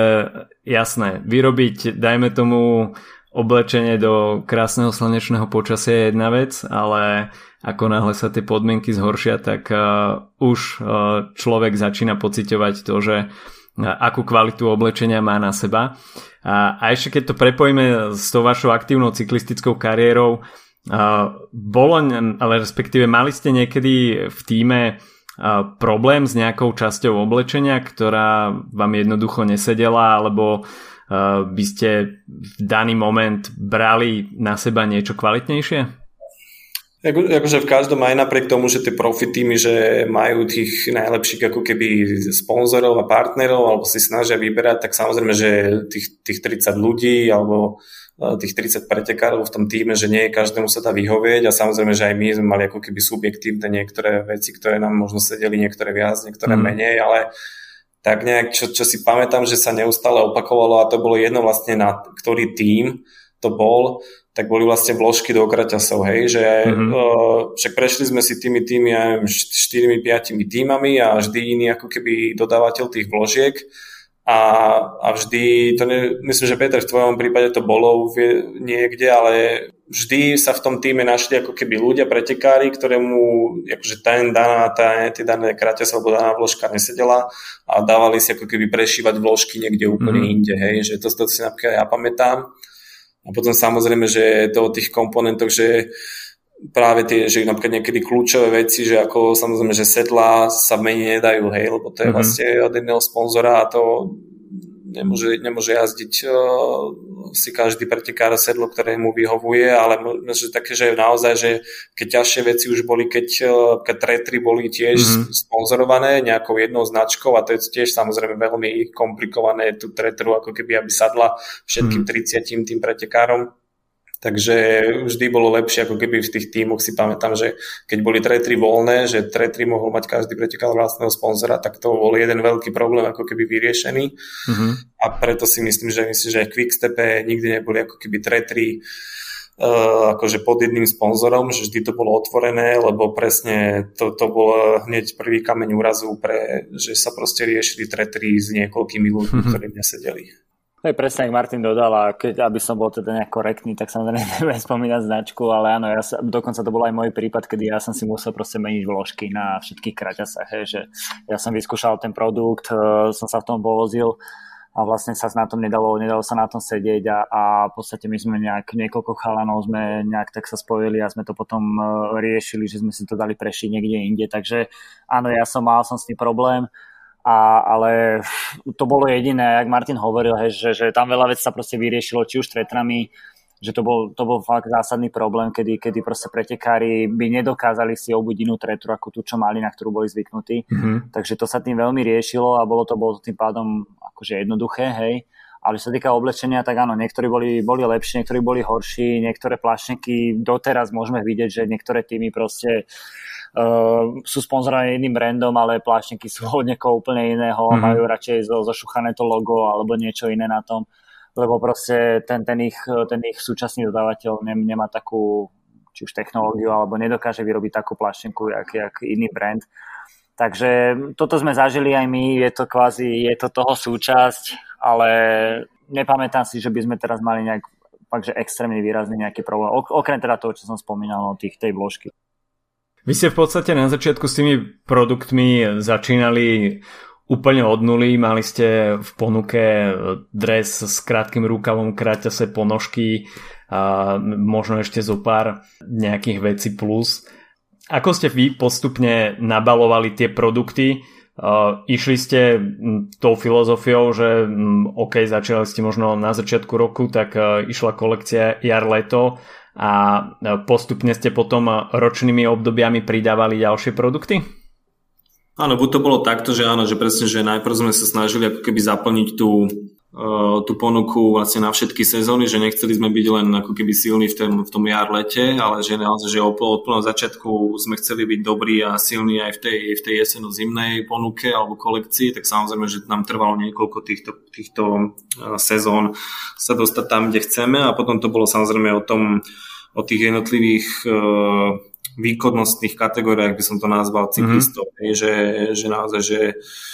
jasné, vyrobiť, dajme tomu, oblečenie do krásneho slnečného počasia je jedna vec, ale ako náhle sa tie podmienky zhoršia, tak už človek začína pociťovať to, že akú kvalitu oblečenia má na seba. A, a ešte keď to prepojíme s tou vašou aktívnou cyklistickou kariérou, bolo, ale respektíve mali ste niekedy v týme problém s nejakou časťou oblečenia, ktorá vám jednoducho nesedela, alebo by ste v daný moment brali na seba niečo kvalitnejšie? Ako, akože v každom aj napriek tomu, že tie profi týmy, že majú tých najlepších ako keby sponzorov a partnerov alebo si snažia vyberať, tak samozrejme, že tých, tých 30 ľudí alebo tých 30 pretekárov v tom týme, že nie každému sa dá vyhovieť a samozrejme, že aj my sme mali ako keby subjektívne niektoré veci, ktoré nám možno sedeli, niektoré viac, niektoré mm. menej, ale tak nejak, čo, čo si pamätám, že sa neustále opakovalo a to bolo jedno vlastne na ktorý tým to bol, tak boli vlastne vložky do kraťasov, hej, že mm-hmm. uh, však prešli sme si tými tými, ja neviem, 4-5 týmami a vždy iný ako keby dodávateľ tých vložiek a, a vždy, to ne, myslím, že Peter, v tvojom prípade to bolo niekde, ale vždy sa v tom týme našli ako keby ľudia, pretekári, ktorému akože ten daná, tá, tie dané kraťa sa alebo daná vložka nesedela a dávali si ako keby prešívať vložky niekde úplne mm. inde, hej, že to, to si napríklad ja pamätám. A potom samozrejme, že to o tých komponentoch, že práve tie, že napríklad niekedy kľúčové veci, že ako samozrejme, že sedla sa menej nedajú, hej, lebo to je mm-hmm. vlastne od jedného sponzora a to nemôže, nemôže jazdiť si každý pretekár sedlo, ktoré mu vyhovuje, ale že také, že naozaj, že keď ťažšie veci už boli, keď, keď tretry boli tiež mm-hmm. sponzorované nejakou jednou značkou a to je tiež samozrejme veľmi komplikované tú tretru, ako keby aby sadla všetkým mm-hmm. 30 tým pretekárom Takže vždy bolo lepšie, ako keby v tých tímoch si pamätám, že keď boli tretry voľné, že tretry mohol mať každý pretekal vlastného sponzora, tak to bol jeden veľký problém ako keby vyriešený. Mm-hmm. A preto si myslím, že myslím, že aj Quickstepe nikdy neboli ako keby tretry Uh, akože pod jedným sponzorom, že vždy to bolo otvorené, lebo presne to, to bol hneď prvý kameň úrazu, pre, že sa proste riešili tretry s niekoľkými ľuďmi, mm-hmm. ktorí nesedeli. To je presne, ak Martin dodal a keď, aby som bol teda nejak korektný, tak samozrejme nebudem spomínať značku, ale áno, ja sa, dokonca to bol aj môj prípad, kedy ja som si musel proste meniť vložky na všetkých kraťasách, hej, že ja som vyskúšal ten produkt, uh, som sa v tom povozil a vlastne sa na tom nedalo, nedalo sa na tom sedieť a, a v podstate my sme nejak, niekoľko chalanov sme nejak tak sa spojili a sme to potom uh, riešili, že sme si to dali prešiť niekde inde, takže áno, ja som mal som s tým problém, a, ale to bolo jediné, jak Martin hovoril, hej, že, že tam veľa vecí sa proste vyriešilo, či už tretrami, že to bol, to bol fakt zásadný problém, kedy, kedy proste pretekári by nedokázali si obuť inú tretru ako tú, čo mali, na ktorú boli zvyknutí. Mm-hmm. Takže to sa tým veľmi riešilo a bolo to, bolo tým pádom akože jednoduché, hej. Ale čo sa týka oblečenia, tak áno, niektorí boli, boli lepší, niektorí boli horší, niektoré plášneky doteraz môžeme vidieť, že niektoré týmy proste uh, sú sponzorované jedným brandom, ale plášneky sú od niekoho úplne iného, mm-hmm. majú radšej zo, zašuchané to logo alebo niečo iné na tom lebo proste ten, ten, ich, ten ich súčasný dodávateľ nemá takú či už technológiu, alebo nedokáže vyrobiť takú plaštenku, jak, jak iný brand. Takže toto sme zažili aj my, je to kvázi, je to toho súčasť, ale nepamätám si, že by sme teraz mali nejak fakt, že extrémne výrazný nejaký problém. Okrem teda toho, čo som spomínal o tých, tej vložky. Vy ste v podstate na začiatku s tými produktmi začínali úplne od nuly, mali ste v ponuke dres s krátkým rukavom, kráťase ponožky a možno ešte zo pár nejakých vecí plus. Ako ste vy postupne nabalovali tie produkty? Uh, išli ste tou filozofiou, že OK, začali ste možno na začiatku roku, tak uh, išla kolekcia jar-leto a uh, postupne ste potom ročnými obdobiami pridávali ďalšie produkty? Áno, buď to bolo takto, že áno, že presne, že najprv sme sa snažili ako keby zaplniť tú, tú ponuku vlastne na všetky sezóny, že nechceli sme byť len ako keby silní v tom, v tom jar lete, ale že naozaj, že od plného začiatku sme chceli byť dobrí a silní aj v tej, v tej jeseno-zimnej ponuke alebo kolekcii, tak samozrejme, že nám trvalo niekoľko týchto, týchto uh, sezón sa dostať tam, kde chceme a potom to bolo samozrejme o tom, o tých jednotlivých uh, výkonnostných kategóriách by som to nazval cyklistov, mm-hmm. že, že naozaj, že uh,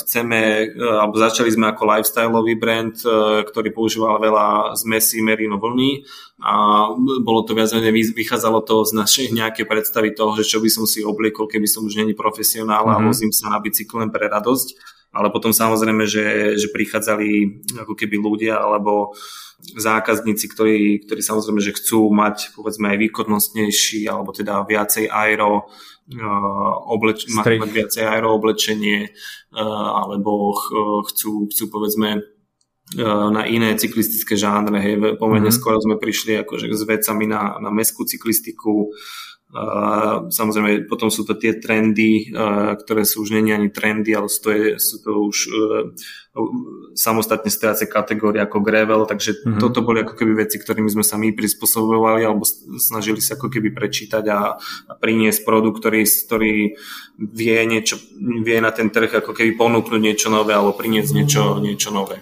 chceme, uh, alebo začali sme ako lifestyleový brand, uh, ktorý používal veľa zmesí merino vlny a bolo to viac menej, vychádzalo to z našej nejaké predstavy toho, že čo by som si obliekol, keby som už není profesionál mm-hmm. a mhm. vozím sa na bicykle len pre radosť ale potom samozrejme, že, že prichádzali ako keby ľudia alebo zákazníci, ktorí, ktorí samozrejme, že chcú mať povedzme aj výkonnostnejší alebo teda viacej aero obleč- mať, mať viacej aero oblečenie uh, alebo ch- chcú, chcú povedzme uh, na iné cyklistické žánre. Hej. Pomerne mm-hmm. skoro sme prišli akože s vecami na, na meskú cyklistiku, samozrejme, potom sú to tie trendy, ktoré sú už není ani trendy, ale sú to, je, sú to už uh, samostatne stojace kategórie ako gravel, takže mm-hmm. toto boli ako keby veci, ktorými sme sa my prispôsobovali alebo snažili sa ako keby prečítať a, a priniesť produkt, ktorý, ktorý vie, niečo, vie na ten trh ako keby ponúknuť niečo nové alebo priniesť niečo, niečo nové.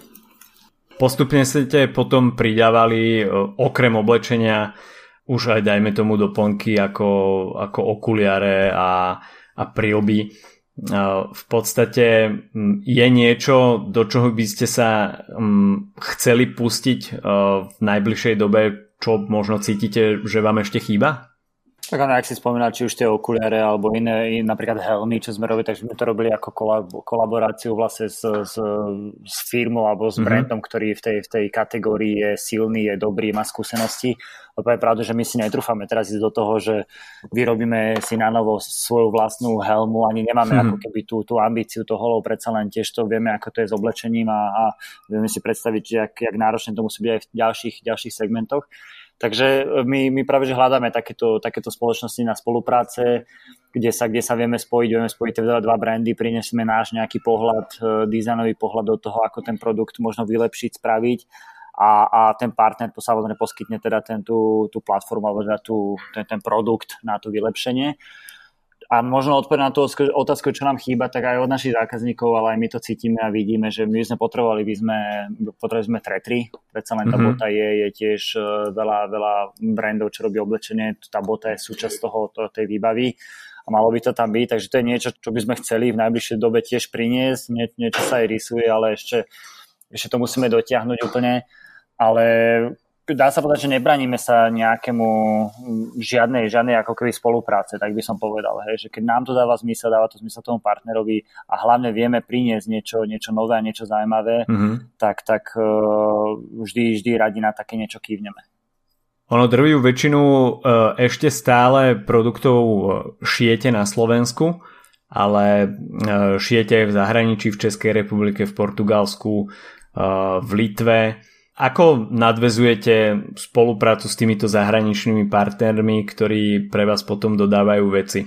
Postupne ste potom pridávali okrem oblečenia už aj dajme tomu doplnky ako, ako okuliare a, a prilby. V podstate je niečo, do čoho by ste sa chceli pustiť v najbližšej dobe, čo možno cítite, že vám ešte chýba? Tak áno, ak si spomínal, či už tie okuliare alebo iné, napríklad helmy, čo sme robili, takže sme to robili ako kolab- kolaboráciu vlastne s, s, s firmou alebo s mm-hmm. brandom, ktorý v tej, v tej kategórii je silný, je dobrý, má skúsenosti. Lebo je pravda, že my si netrúfame teraz ísť do toho, že vyrobíme si na novo svoju vlastnú helmu, ani nemáme mm-hmm. ako keby tú, tú ambíciu toho, lebo predsa len tiež to vieme, ako to je s oblečením a, a vieme si predstaviť, jak, jak náročne to musí byť aj v ďalších, ďalších segmentoch. Takže e, my, my práve že hľadáme takéto, takéto spoločnosti na spolupráce, kde sa, kde sa vieme spojiť, vieme spojiť teda dva brandy, prinesieme náš nejaký pohľad, e, dizajnový pohľad do toho, ako ten produkt možno vylepšiť, spraviť a, a ten partner to samozrejme poskytne teda ten, tú, tú platformu alebo teda tú, ten, ten produkt na to vylepšenie. A možno odpovedať na tú otázku, čo nám chýba, tak aj od našich zákazníkov, ale aj my to cítime a vidíme, že my sme potrebovali, by sme, potrebovali sme tretry, predsa len tá mm-hmm. bota je, je tiež e, veľa, veľa brandov, čo robí oblečenie, tá bota je súčasť toho, to, tej výbavy a malo by to tam byť, takže to je niečo, čo by sme chceli v najbližšej dobe tiež priniesť, Nie, niečo sa aj rysuje, ale ešte, ešte to musíme dotiahnuť úplne, ale dá sa povedať, že nebraníme sa nejakému žiadnej, žiadnej ako keby spolupráce, tak by som povedal, hej, že keď nám to dáva zmysel, dáva to zmysel tomu partnerovi a hlavne vieme priniesť niečo, niečo nové a niečo zaujímavé, mm-hmm. tak, tak uh, vždy, vždy radi na také niečo kývneme. Ono drvivú väčšinu uh, ešte stále produktov e, šijete na Slovensku, ale šijete aj v zahraničí, v Českej republike, v Portugalsku, v Litve, ako nadvezujete spoluprácu s týmito zahraničnými partnermi, ktorí pre vás potom dodávajú veci?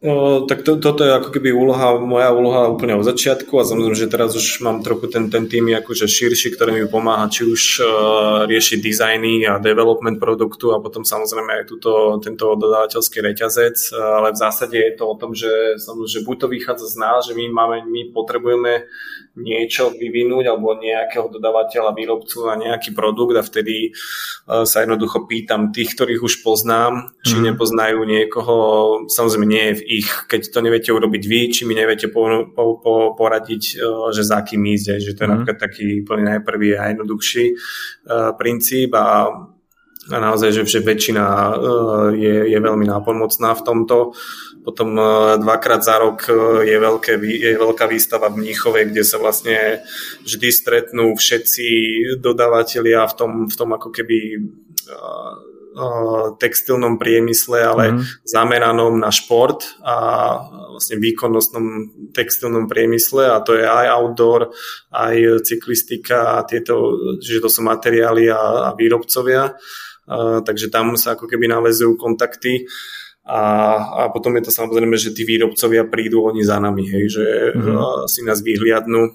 O, tak to, toto je ako keby úloha, moja úloha úplne od začiatku a samozrejme, že teraz už mám trochu ten, ten tým akože širší, ktorý mi pomáha či už uh, riešiť dizajny a development produktu a potom samozrejme aj túto, tento dodávateľský reťazec, ale v zásade je to o tom, že, že buď to vychádza z nás, že my, máme, my potrebujeme niečo vyvinúť alebo nejakého dodávateľa, výrobcu na nejaký produkt a vtedy uh, sa jednoducho pýtam tých, ktorých už poznám, či mm. nepoznajú niekoho, samozrejme nie je v ich, keď to neviete urobiť vy, či mi neviete po, po, po, poradiť, uh, že za kým ísť, že to je mm. napríklad taký úplne najprvý a jednoduchší uh, princíp a a naozaj, že, že väčšina uh, je, je veľmi nápomocná v tomto. Potom uh, dvakrát za rok uh, je, veľké, je veľká výstava v Mníchove, kde sa vlastne vždy stretnú všetci dodávateľia v tom, v tom ako keby textilnom priemysle, ale mm. zameranom na šport a vlastne výkonnostnom textilnom priemysle a to je aj outdoor, aj cyklistika a tieto, že to sú materiály a, a výrobcovia takže tam sa ako keby navezujú kontakty a, a potom je to samozrejme, že tí výrobcovia prídu oni za nami, hej, že mm-hmm. si nás vyhliadnú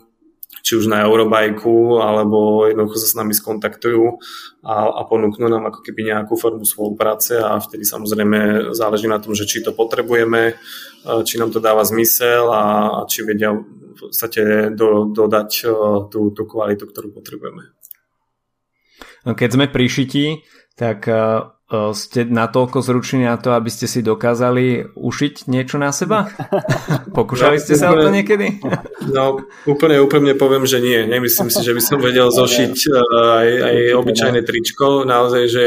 či už na Eurobajku, alebo jednoducho sa s nami skontaktujú a, a ponúknú nám ako keby nejakú formu spolupráce a vtedy samozrejme záleží na tom, že či to potrebujeme, či nám to dáva zmysel a, a či vedia v podstate do, dodať tú, tú kvalitu, ktorú potrebujeme. No keď sme pri šití, tak uh, ste natoľko zručení na to, aby ste si dokázali ušiť niečo na seba? Pokúšali ste sa úplne, o to niekedy? No, úplne úprimne poviem, že nie. Nemyslím si, že by som vedel zošiť uh, aj, aj obyčajné tričko. Naozaj, že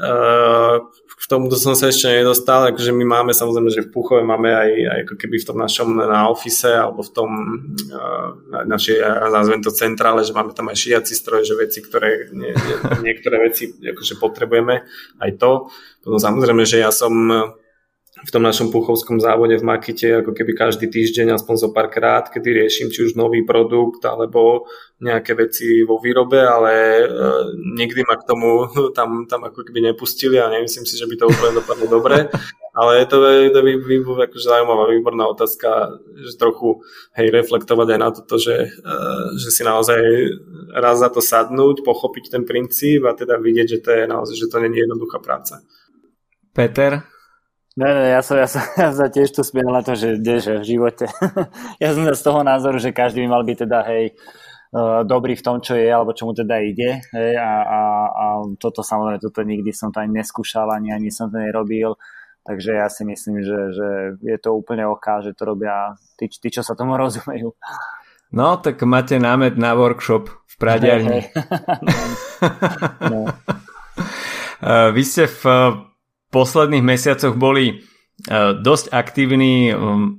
uh, v tomto som sa ešte nedostal, takže my máme samozrejme, že v Puchove máme aj, aj ako keby v tom našom na ofise alebo v tom uh, našej, nazvem to centrále, že máme tam aj šiaci stroj, že veci, ktoré nie, nie, niektoré veci akože potrebujeme, aj to. Potom samozrejme, že ja som v tom našom puchovskom závode v Makite ako keby každý týždeň aspoň zo pár krát, kedy riešim či už nový produkt alebo nejaké veci vo výrobe, ale e, nikdy ma k tomu tam, tam ako keby nepustili a nemyslím si, že by to úplne dopadlo dobre. Ale to, je to vý, vý, akože zaujímavá, výborná otázka, že trochu hej, reflektovať aj na toto, že, e, že si naozaj raz za to sadnúť, pochopiť ten princíp a teda vidieť, že to je naozaj, že to nie je jednoduchá práca. Peter, Ne, ne, ja som, ja som, ja som tiež tu smiel na to, že kdeže v živote. ja som z toho názoru, že každý by mal byť teda, hej, uh, dobrý v tom, čo je, alebo čo mu teda ide. Hej, a, a, a toto samozrejme, toto nikdy som to ani neskúšal, ani, ani som to nerobil. Takže ja si myslím, že, že je to úplne oká, že to robia tí, tí, čo sa tomu rozumejú. No, tak máte námet na workshop v Pradiarni. Hey, hey. no. Uh, vy ste v posledných mesiacoch boli e, dosť aktívni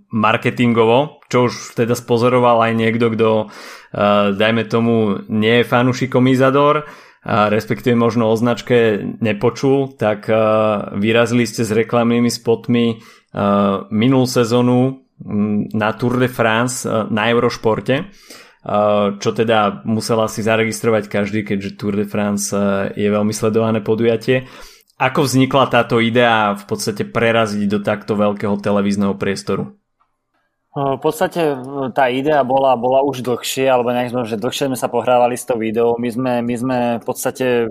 marketingovo, čo už teda spozoroval aj niekto, kto e, dajme tomu nie je fanúšikom Izador, respektíve možno o značke nepočul, tak e, vyrazili ste s reklamnými spotmi minulú sezónu na Tour de France na Eurošporte čo teda musela si zaregistrovať každý, keďže Tour de France je veľmi sledované podujatie. Ako vznikla táto idea v podstate preraziť do takto veľkého televízneho priestoru? V podstate tá idea bola, bola už dlhšie, alebo nejak sme, že dlhšie sme sa pohrávali s tou videou. My sme, my sme v podstate,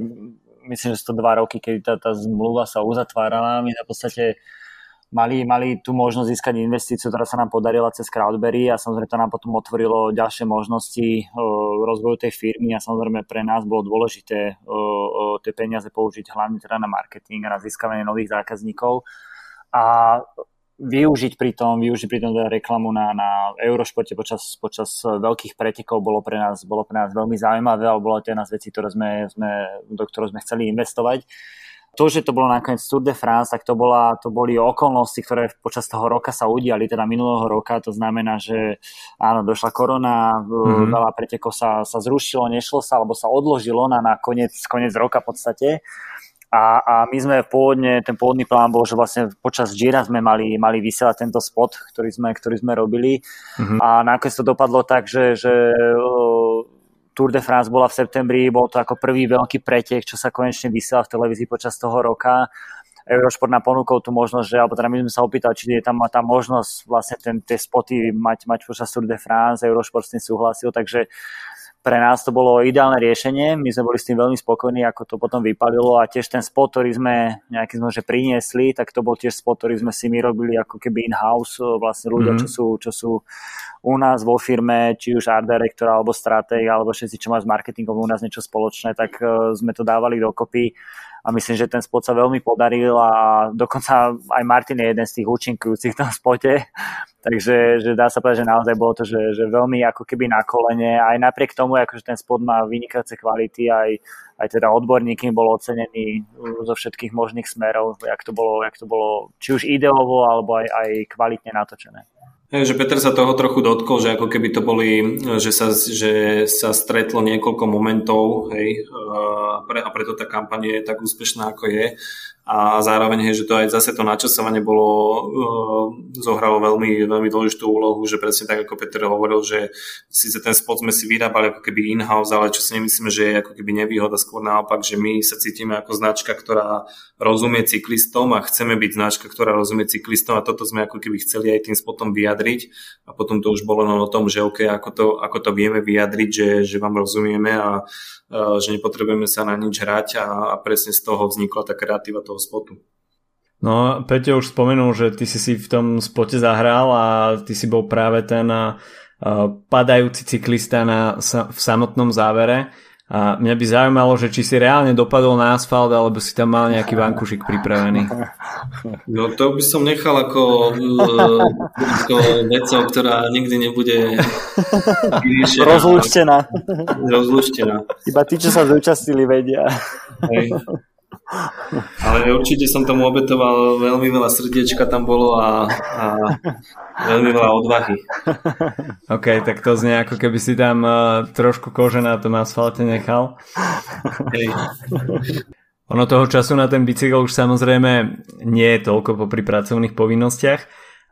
myslím, že 102 roky, keď tá, tá zmluva sa uzatvárala, my v podstate mali, mali tú možnosť získať investíciu, ktorá sa nám podarila cez Crowdberry a samozrejme to nám potom otvorilo ďalšie možnosti rozvoju tej firmy a samozrejme pre nás bolo dôležité tie peniaze použiť hlavne teda na marketing a na získavanie nových zákazníkov a využiť pri tom, využiť pri tom teda reklamu na, na Eurošporte počas, počas veľkých pretekov bolo pre nás, bolo pre nás veľmi zaujímavé, alebo bolo to jedna z vecí, ktoré sme, sme, do ktorého sme chceli investovať to, že to bolo nakoniec Tour de France, tak to, bola, to boli okolnosti, ktoré počas toho roka sa udiali, teda minulého roka, to znamená, že áno, došla korona, mm-hmm. veľa pretekov sa, sa zrušilo, nešlo sa, alebo sa odložilo na, na koniec, koniec roka v podstate. A, a my sme pôvodne, ten pôvodný plán bol, že vlastne počas Gira sme mali, mali vysielať tento spot, ktorý sme, ktorý sme robili. Mm-hmm. A nakoniec to dopadlo tak, že, že Tour de France bola v septembri, bol to ako prvý veľký pretek, čo sa konečne vysiela v televízii počas toho roka. Eurošport nám ponúkol tú možnosť, že, alebo teda my sme sa opýtali, či je tam tá možnosť vlastne ten, tie spoty mať, mať počas Tour de France, Eurošport s tým súhlasil, takže pre nás to bolo ideálne riešenie, my sme boli s tým veľmi spokojní, ako to potom vypadilo a tiež ten spot, ktorý sme nejaký sme, že priniesli, tak to bol tiež spot, ktorý sme si my robili ako keby in-house, vlastne ľudia, mm-hmm. čo, sú, čo sú u nás vo firme, či už art director alebo stratég, alebo všetci, čo majú s marketingom u nás niečo spoločné, tak uh, sme to dávali dokopy a myslím, že ten spot sa veľmi podaril a dokonca aj Martin je jeden z tých účinkujúcich v tom spote, takže že dá sa povedať, že naozaj bolo to, že, že veľmi ako keby na kolene, aj napriek tomu, akože ten spot má vynikajúce kvality, aj, aj teda odborníky bol ocenený zo všetkých možných smerov, jak to bolo, jak to bolo či už ideovo, alebo aj, aj kvalitne natočené. Hej, že Peter sa toho trochu dotkol, že ako keby to boli, že sa, že sa stretlo niekoľko momentov hej, a, pre, a preto tá kampaň je tak úspešná, ako je a zároveň, že to aj zase to načasovanie bolo, uh, zohralo veľmi, veľmi dôležitú úlohu, že presne tak, ako Peter hovoril, že síce ten spot sme si vyrábali ako keby in-house, ale čo si nemyslíme, že je ako keby nevýhoda, skôr naopak, že my sa cítime ako značka, ktorá rozumie cyklistom a chceme byť značka, ktorá rozumie cyklistom a toto sme ako keby chceli aj tým spotom vyjadriť. A potom to už bolo len o tom, že OK, ako to, ako to vieme vyjadriť, že, že vám rozumieme a že nepotrebujeme sa na nič hrať a, a presne z toho vznikla tá kreatíva toho spotu. No, Peťo už spomenul, že ty si si v tom spote zahral a ty si bol práve ten uh, padajúci cyklista na, v samotnom závere. A mňa by zaujímalo, že či si reálne dopadol na asfalt, alebo si tam mal nejaký vankušik pripravený. No to by som nechal ako, ako vecou, ktorá nikdy nebude vyriešená. Rozluštená. Rozluštená. Iba tí, čo sa zúčastnili, vedia. Hej. Ale určite som tomu obetoval veľmi veľa srdiečka tam bolo a, a veľmi veľa odvahy. OK, tak to znie ako keby si tam uh, trošku kože na tom asfalte nechal. Hej. Ono toho času na ten bicykel už samozrejme nie je toľko pri pracovných povinnostiach,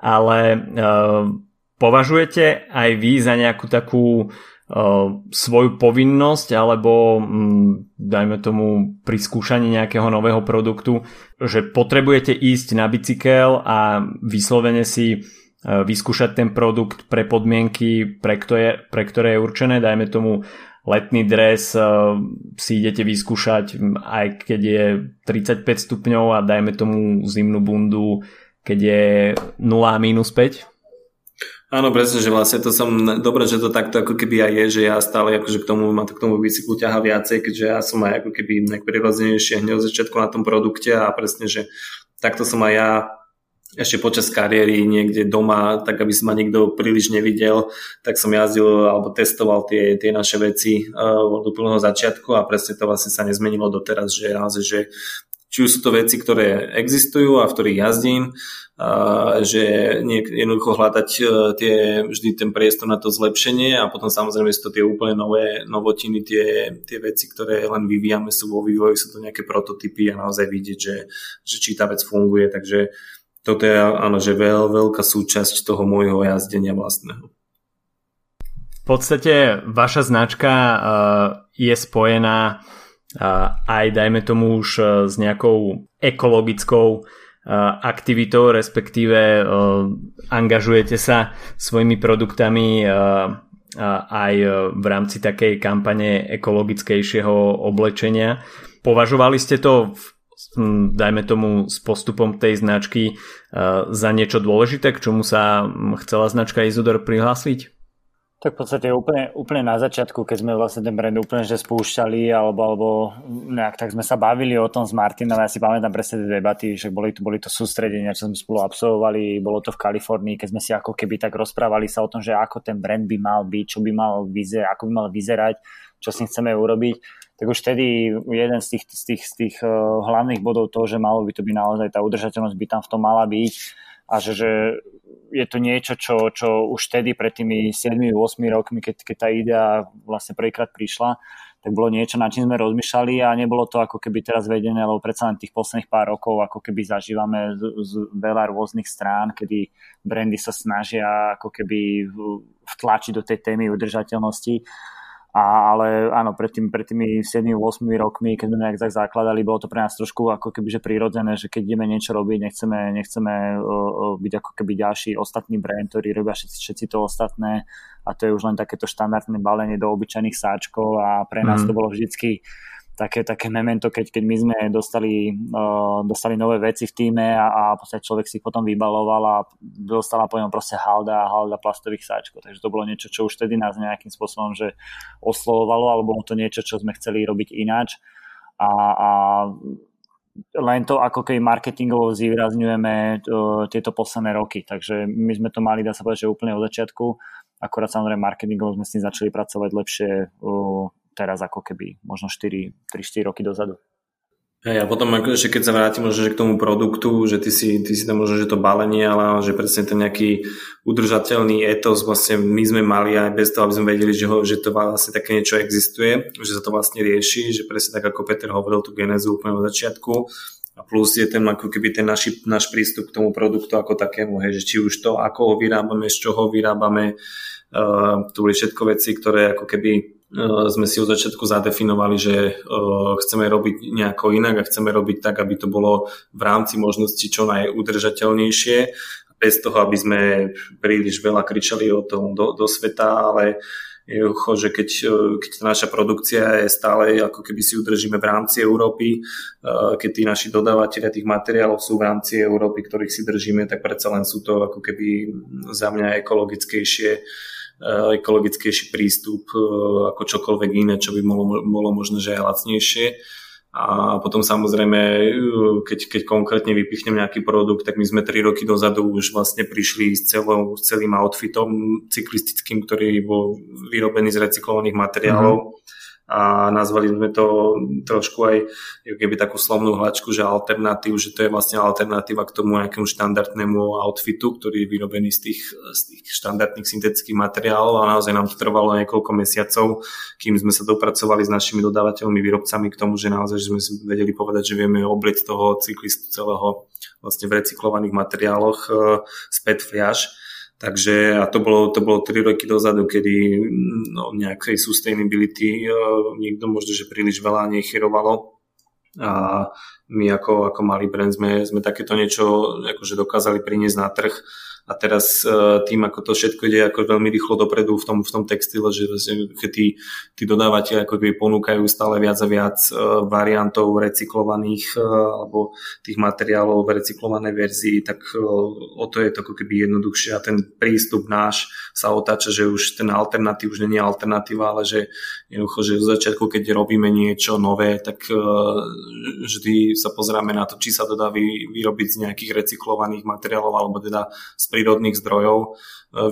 ale uh, považujete aj vy za nejakú takú svoju povinnosť alebo mm, dajme tomu pri skúšaní nejakého nového produktu, že potrebujete ísť na bicykel a vyslovene si e, vyskúšať ten produkt pre podmienky, pre ktoré, pre ktoré je určené, dajme tomu letný dres e, si idete vyskúšať aj keď je 35 stupňov a dajme tomu zimnú bundu, keď je 0 minus 5 Áno, presne, že vlastne to som, dobre, že to takto ako keby aj je, že ja stále akože k tomu, ma to k tomu bicyklu ťaha viacej, keďže ja som aj ako keby nejak hneď od začiatku na tom produkte a presne, že takto som aj ja ešte počas kariéry niekde doma, tak aby si ma nikto príliš nevidel, tak som jazdil alebo testoval tie, tie naše veci uh, od úplného začiatku a presne to vlastne sa nezmenilo doteraz, že naozaj, že či už sú to veci, ktoré existujú a v ktorých jazdím, a že jednoducho hľadať e, tie, vždy ten priestor na to zlepšenie a potom samozrejme sú to tie úplne nové novotiny, tie, tie veci, ktoré len vyvíjame, sú vo vývoji, sú to nejaké prototypy a naozaj vidieť, že, že či tá vec funguje, takže toto je áno, že veľ, veľká súčasť toho môjho jazdenia vlastného. V podstate vaša značka uh, je spojená aj dajme tomu už e, s nejakou ekologickou e, aktivitou, respektíve e, angažujete sa svojimi produktami aj v rámci takej kampane ekologickejšieho oblečenia. Považovali ste to dajme tomu s postupom tej značky za niečo dôležité, k čomu sa chcela značka Izodor prihlásiť? Tak v podstate úplne, úplne na začiatku, keď sme vlastne ten brand úplne že spúšťali, alebo, alebo nejak tak sme sa bavili o tom s Martinom, ja si pamätám presne tie debaty, že boli to, boli to sústredenia, čo sme spolu absolvovali, bolo to v Kalifornii, keď sme si ako keby tak rozprávali sa o tom, že ako ten brand by mal byť, čo by mal vyzerať, ako by mal vyzerať, čo si chceme urobiť. Tak už vtedy jeden z tých, z tých, z tých uh, hlavných bodov toho, že malo by to byť naozaj tá udržateľnosť by tam v tom mala byť a že, že je to niečo, čo, čo už vtedy pred tými 7-8 rokmi, keď, keď tá idea vlastne prvýkrát prišla, tak bolo niečo, na čím sme rozmýšľali a nebolo to ako keby teraz vedené, lebo predsa len tých posledných pár rokov ako keby zažívame z, z veľa rôznych strán, kedy brandy sa snažia ako keby vtlačiť do tej témy udržateľnosti A, ale áno, pred, tým, pred tými 7-8 rokmi, keď sme nejak tak zakladali, bolo to pre nás trošku ako keby že prirodzené, že keď ideme niečo robiť, nechceme, nechceme uh, uh, byť ako keby ďalší ostatný brand, ktorý robia všetci, všetci to ostatné a to je už len takéto štandardné balenie do obyčajných sáčkov a pre nás mm. to bolo vždycky také, také memento, keď, keď my sme dostali, uh, dostali nové veci v týme a, a podstate človek si ich potom vybaloval a dostala po ňom proste halda a halda plastových sáčkov. Takže to bolo niečo, čo už vtedy nás nejakým spôsobom že oslovovalo, alebo bolo to niečo, čo sme chceli robiť ináč. A, a len to ako keď marketingovo zvýrazňujeme uh, tieto posledné roky. Takže my sme to mali, dá sa povedať, že úplne od začiatku. Akorát samozrejme marketingovo sme s tým začali pracovať lepšie uh, teraz ako keby možno 4, 3-4 roky dozadu. Hej, a potom že keď sa vrátim možno že k tomu produktu, že ty si, ty si tam možno, že to balenie, ale že presne ten nejaký udržateľný etos vlastne my sme mali aj bez toho, aby sme vedeli, že, ho, že to vlastne také niečo existuje, že sa to vlastne rieši, že presne tak ako Peter hovoril tú genezu úplne od začiatku a plus je ten ako keby ten naši, náš prístup k tomu produktu ako takému, hej, že či už to, ako ho vyrábame, z čoho vyrábame, uh, to boli všetko veci, ktoré ako keby sme si od začiatku zadefinovali, že eh, chceme robiť nejako inak a chceme robiť tak, aby to bolo v rámci možnosti čo najudržateľnejšie, bez toho, aby sme príliš veľa kričali o tom do, do sveta, ale jednoducho, že keď, eh, keď tá naša produkcia je stále, ako keby si udržíme v rámci Európy, keď tí naši dodávateľia tých materiálov sú v rámci Európy, ktorých si držíme, tak predsa len sú to ako keby za mňa ekologickejšie ekologickejší prístup eh, ako čokoľvek iné, čo by bolo, bolo možno, že aj lacnejšie. A potom samozrejme, eh, keď, keď konkrétne vypichnem nejaký produkt, tak my sme 3 roky dozadu už vlastne prišli s, celou, s celým outfitom cyklistickým, ktorý bol vyrobený z recyklovaných materiálov. Mm-hmm a nazvali sme to trošku aj keby takú slovnú hlačku, že alternatív, že to je vlastne alternatíva k tomu nejakému štandardnému outfitu, ktorý je vyrobený z tých, z tých štandardných syntetických materiálov a naozaj nám to trvalo niekoľko mesiacov, kým sme sa dopracovali s našimi dodávateľmi, výrobcami k tomu, že naozaj že sme si vedeli povedať, že vieme obliť toho cyklistu celého vlastne v recyklovaných materiáloch uh, späť fliaž Takže a to bolo, to bolo 3 roky dozadu, kedy no, nejakej sustainability uh, nikto možno, že príliš veľa nechyrovalo. A my ako, ako malý brand sme, sme takéto niečo akože dokázali priniesť na trh a teraz e, tým, ako to všetko ide ako veľmi rýchlo dopredu v tom, v tom textile, že keď tí, tí dodávateľ ako keby ponúkajú stále viac a viac e, variantov recyklovaných e, alebo tých materiálov v recyklovanej verzii, tak o to je to ako keby jednoduchšie. A ten prístup náš sa otáča, že už ten alternatív už je alternatíva, ale že jednoducho, že v začiatku, keď robíme niečo nové, tak vždy sa pozráme na to, či sa to dá vyrobiť z nejakých recyklovaných materiálov alebo teda z prírodných zdrojov e,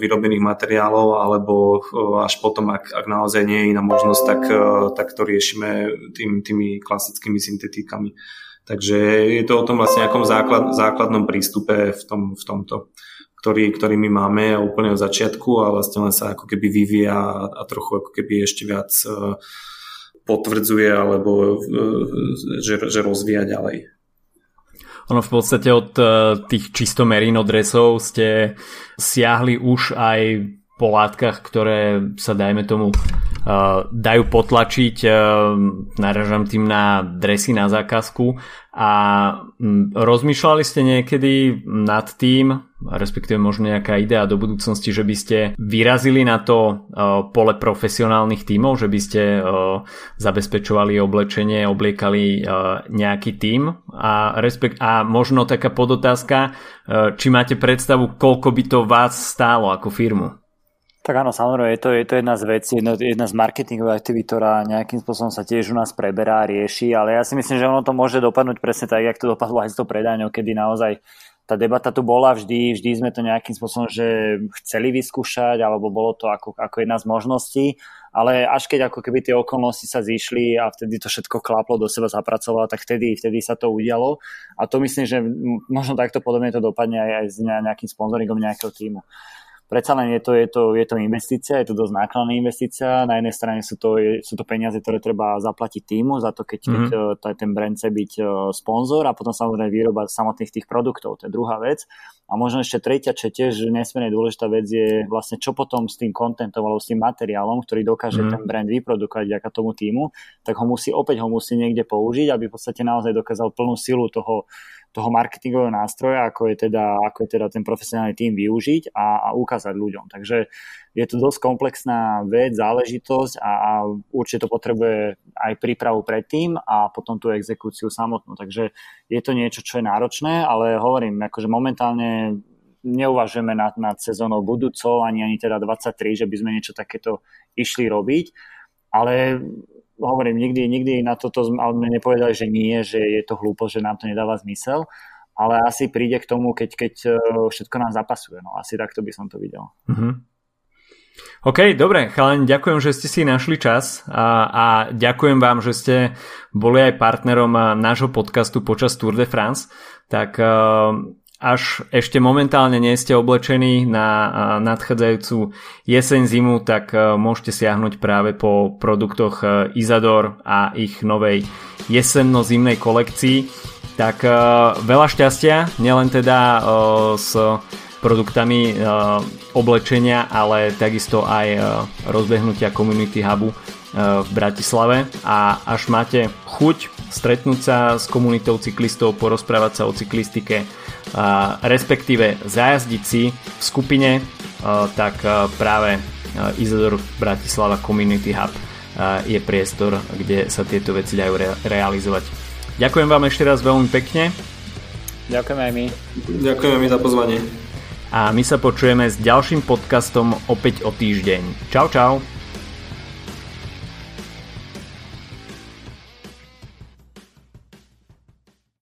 vyrobených materiálov, alebo e, až potom, ak, ak naozaj nie je iná možnosť, tak, e, tak to riešime tým, tými klasickými syntetikami. Takže je to o tom vlastne nejakom základ, základnom prístupe v, tom, v tomto, ktorý, ktorý my máme úplne od začiatku a vlastne len sa ako keby vyvíja a trochu ako keby ešte viac potvrdzuje alebo že, že rozvíja ďalej. Ono v podstate od eh, tých čisto merino dresov ste siahli už aj po látkach, ktoré sa dajme tomu dajú potlačiť, uh, naražam tým na dresy na zákazku a um, rozmýšľali ste niekedy nad tým, respektíve možno nejaká idea do budúcnosti, že by ste vyrazili na to uh, pole profesionálnych tímov, že by ste zabezpečovali oblečenie, obliekali nejaký tím a, respekt, a možno taká podotázka, či máte predstavu, koľko by to vás stálo ako firmu? Tak áno, samozrejme, je to, je to jedna z vecí, jedna, jedna z marketingových aktivít, ktorá nejakým spôsobom sa tiež u nás preberá, rieši, ale ja si myslím, že ono to môže dopadnúť presne tak, jak to dopadlo aj s tou predajňou, kedy naozaj tá debata tu bola vždy, vždy sme to nejakým spôsobom, že chceli vyskúšať, alebo bolo to ako, ako jedna z možností, ale až keď ako keby tie okolnosti sa zišli a vtedy to všetko klaplo do seba zapracovalo, tak vtedy, vtedy sa to udialo a to myslím, že možno takto podobne to dopadne aj, aj s nejakým sponzoringom nejakého týmu. Predsa len je to, je, to, je to investícia, je to dosť nákladná investícia. Na jednej strane sú to, sú to peniaze, ktoré treba zaplatiť týmu za to, keď, mm-hmm. keď ten brand chce byť sponzor a potom samozrejme výroba samotných tých produktov, to je druhá vec. A možno ešte tretia, čo tiež nesmierne dôležitá vec je vlastne čo potom s tým kontentom alebo s tým materiálom, ktorý dokáže mm. ten brand vyprodukovať vďaka tomu týmu, tak ho musí opäť ho musí niekde použiť, aby v podstate naozaj dokázal plnú silu toho, toho marketingového nástroja, ako je teda, ako je teda ten profesionálny tým využiť a, a ukázať ľuďom. Takže je to dosť komplexná vec, záležitosť a, a určite to potrebuje aj prípravu predtým a potom tú exekúciu samotnú. Takže je to niečo, čo je náročné, ale hovorím, akože momentálne neuvažujeme nad, nad sezónou budúcou, ani, ani teda 23, že by sme niečo takéto išli robiť, ale hovorím, nikdy, nikdy na toto sme nepovedali, že nie, že je to hlúpo, že nám to nedáva zmysel, ale asi príde k tomu, keď, keď e, všetko nám zapasuje. No asi takto by som to videl. Mm-hmm. OK, dobre, chalani, ďakujem, že ste si našli čas a, a ďakujem vám, že ste boli aj partnerom nášho podcastu počas Tour de France. Tak uh, až ešte momentálne nie ste oblečení na nadchádzajúcu jeseň zimu, tak môžete siahnuť práve po produktoch Izador a ich novej jesenno-zimnej kolekcii. Tak veľa šťastia, nielen teda s produktami oblečenia, ale takisto aj rozbehnutia Community Hubu v Bratislave a až máte chuť stretnúť sa s komunitou cyklistov, porozprávať sa o cyklistike, respektíve zajazdiť si v skupine, tak práve Isidor Bratislava Community Hub je priestor, kde sa tieto veci dajú re- realizovať. Ďakujem vám ešte raz veľmi pekne. Ďakujem aj my. Ďakujem mi za pozvanie. A my sa počujeme s ďalším podcastom opäť o týždeň. Čau, čau.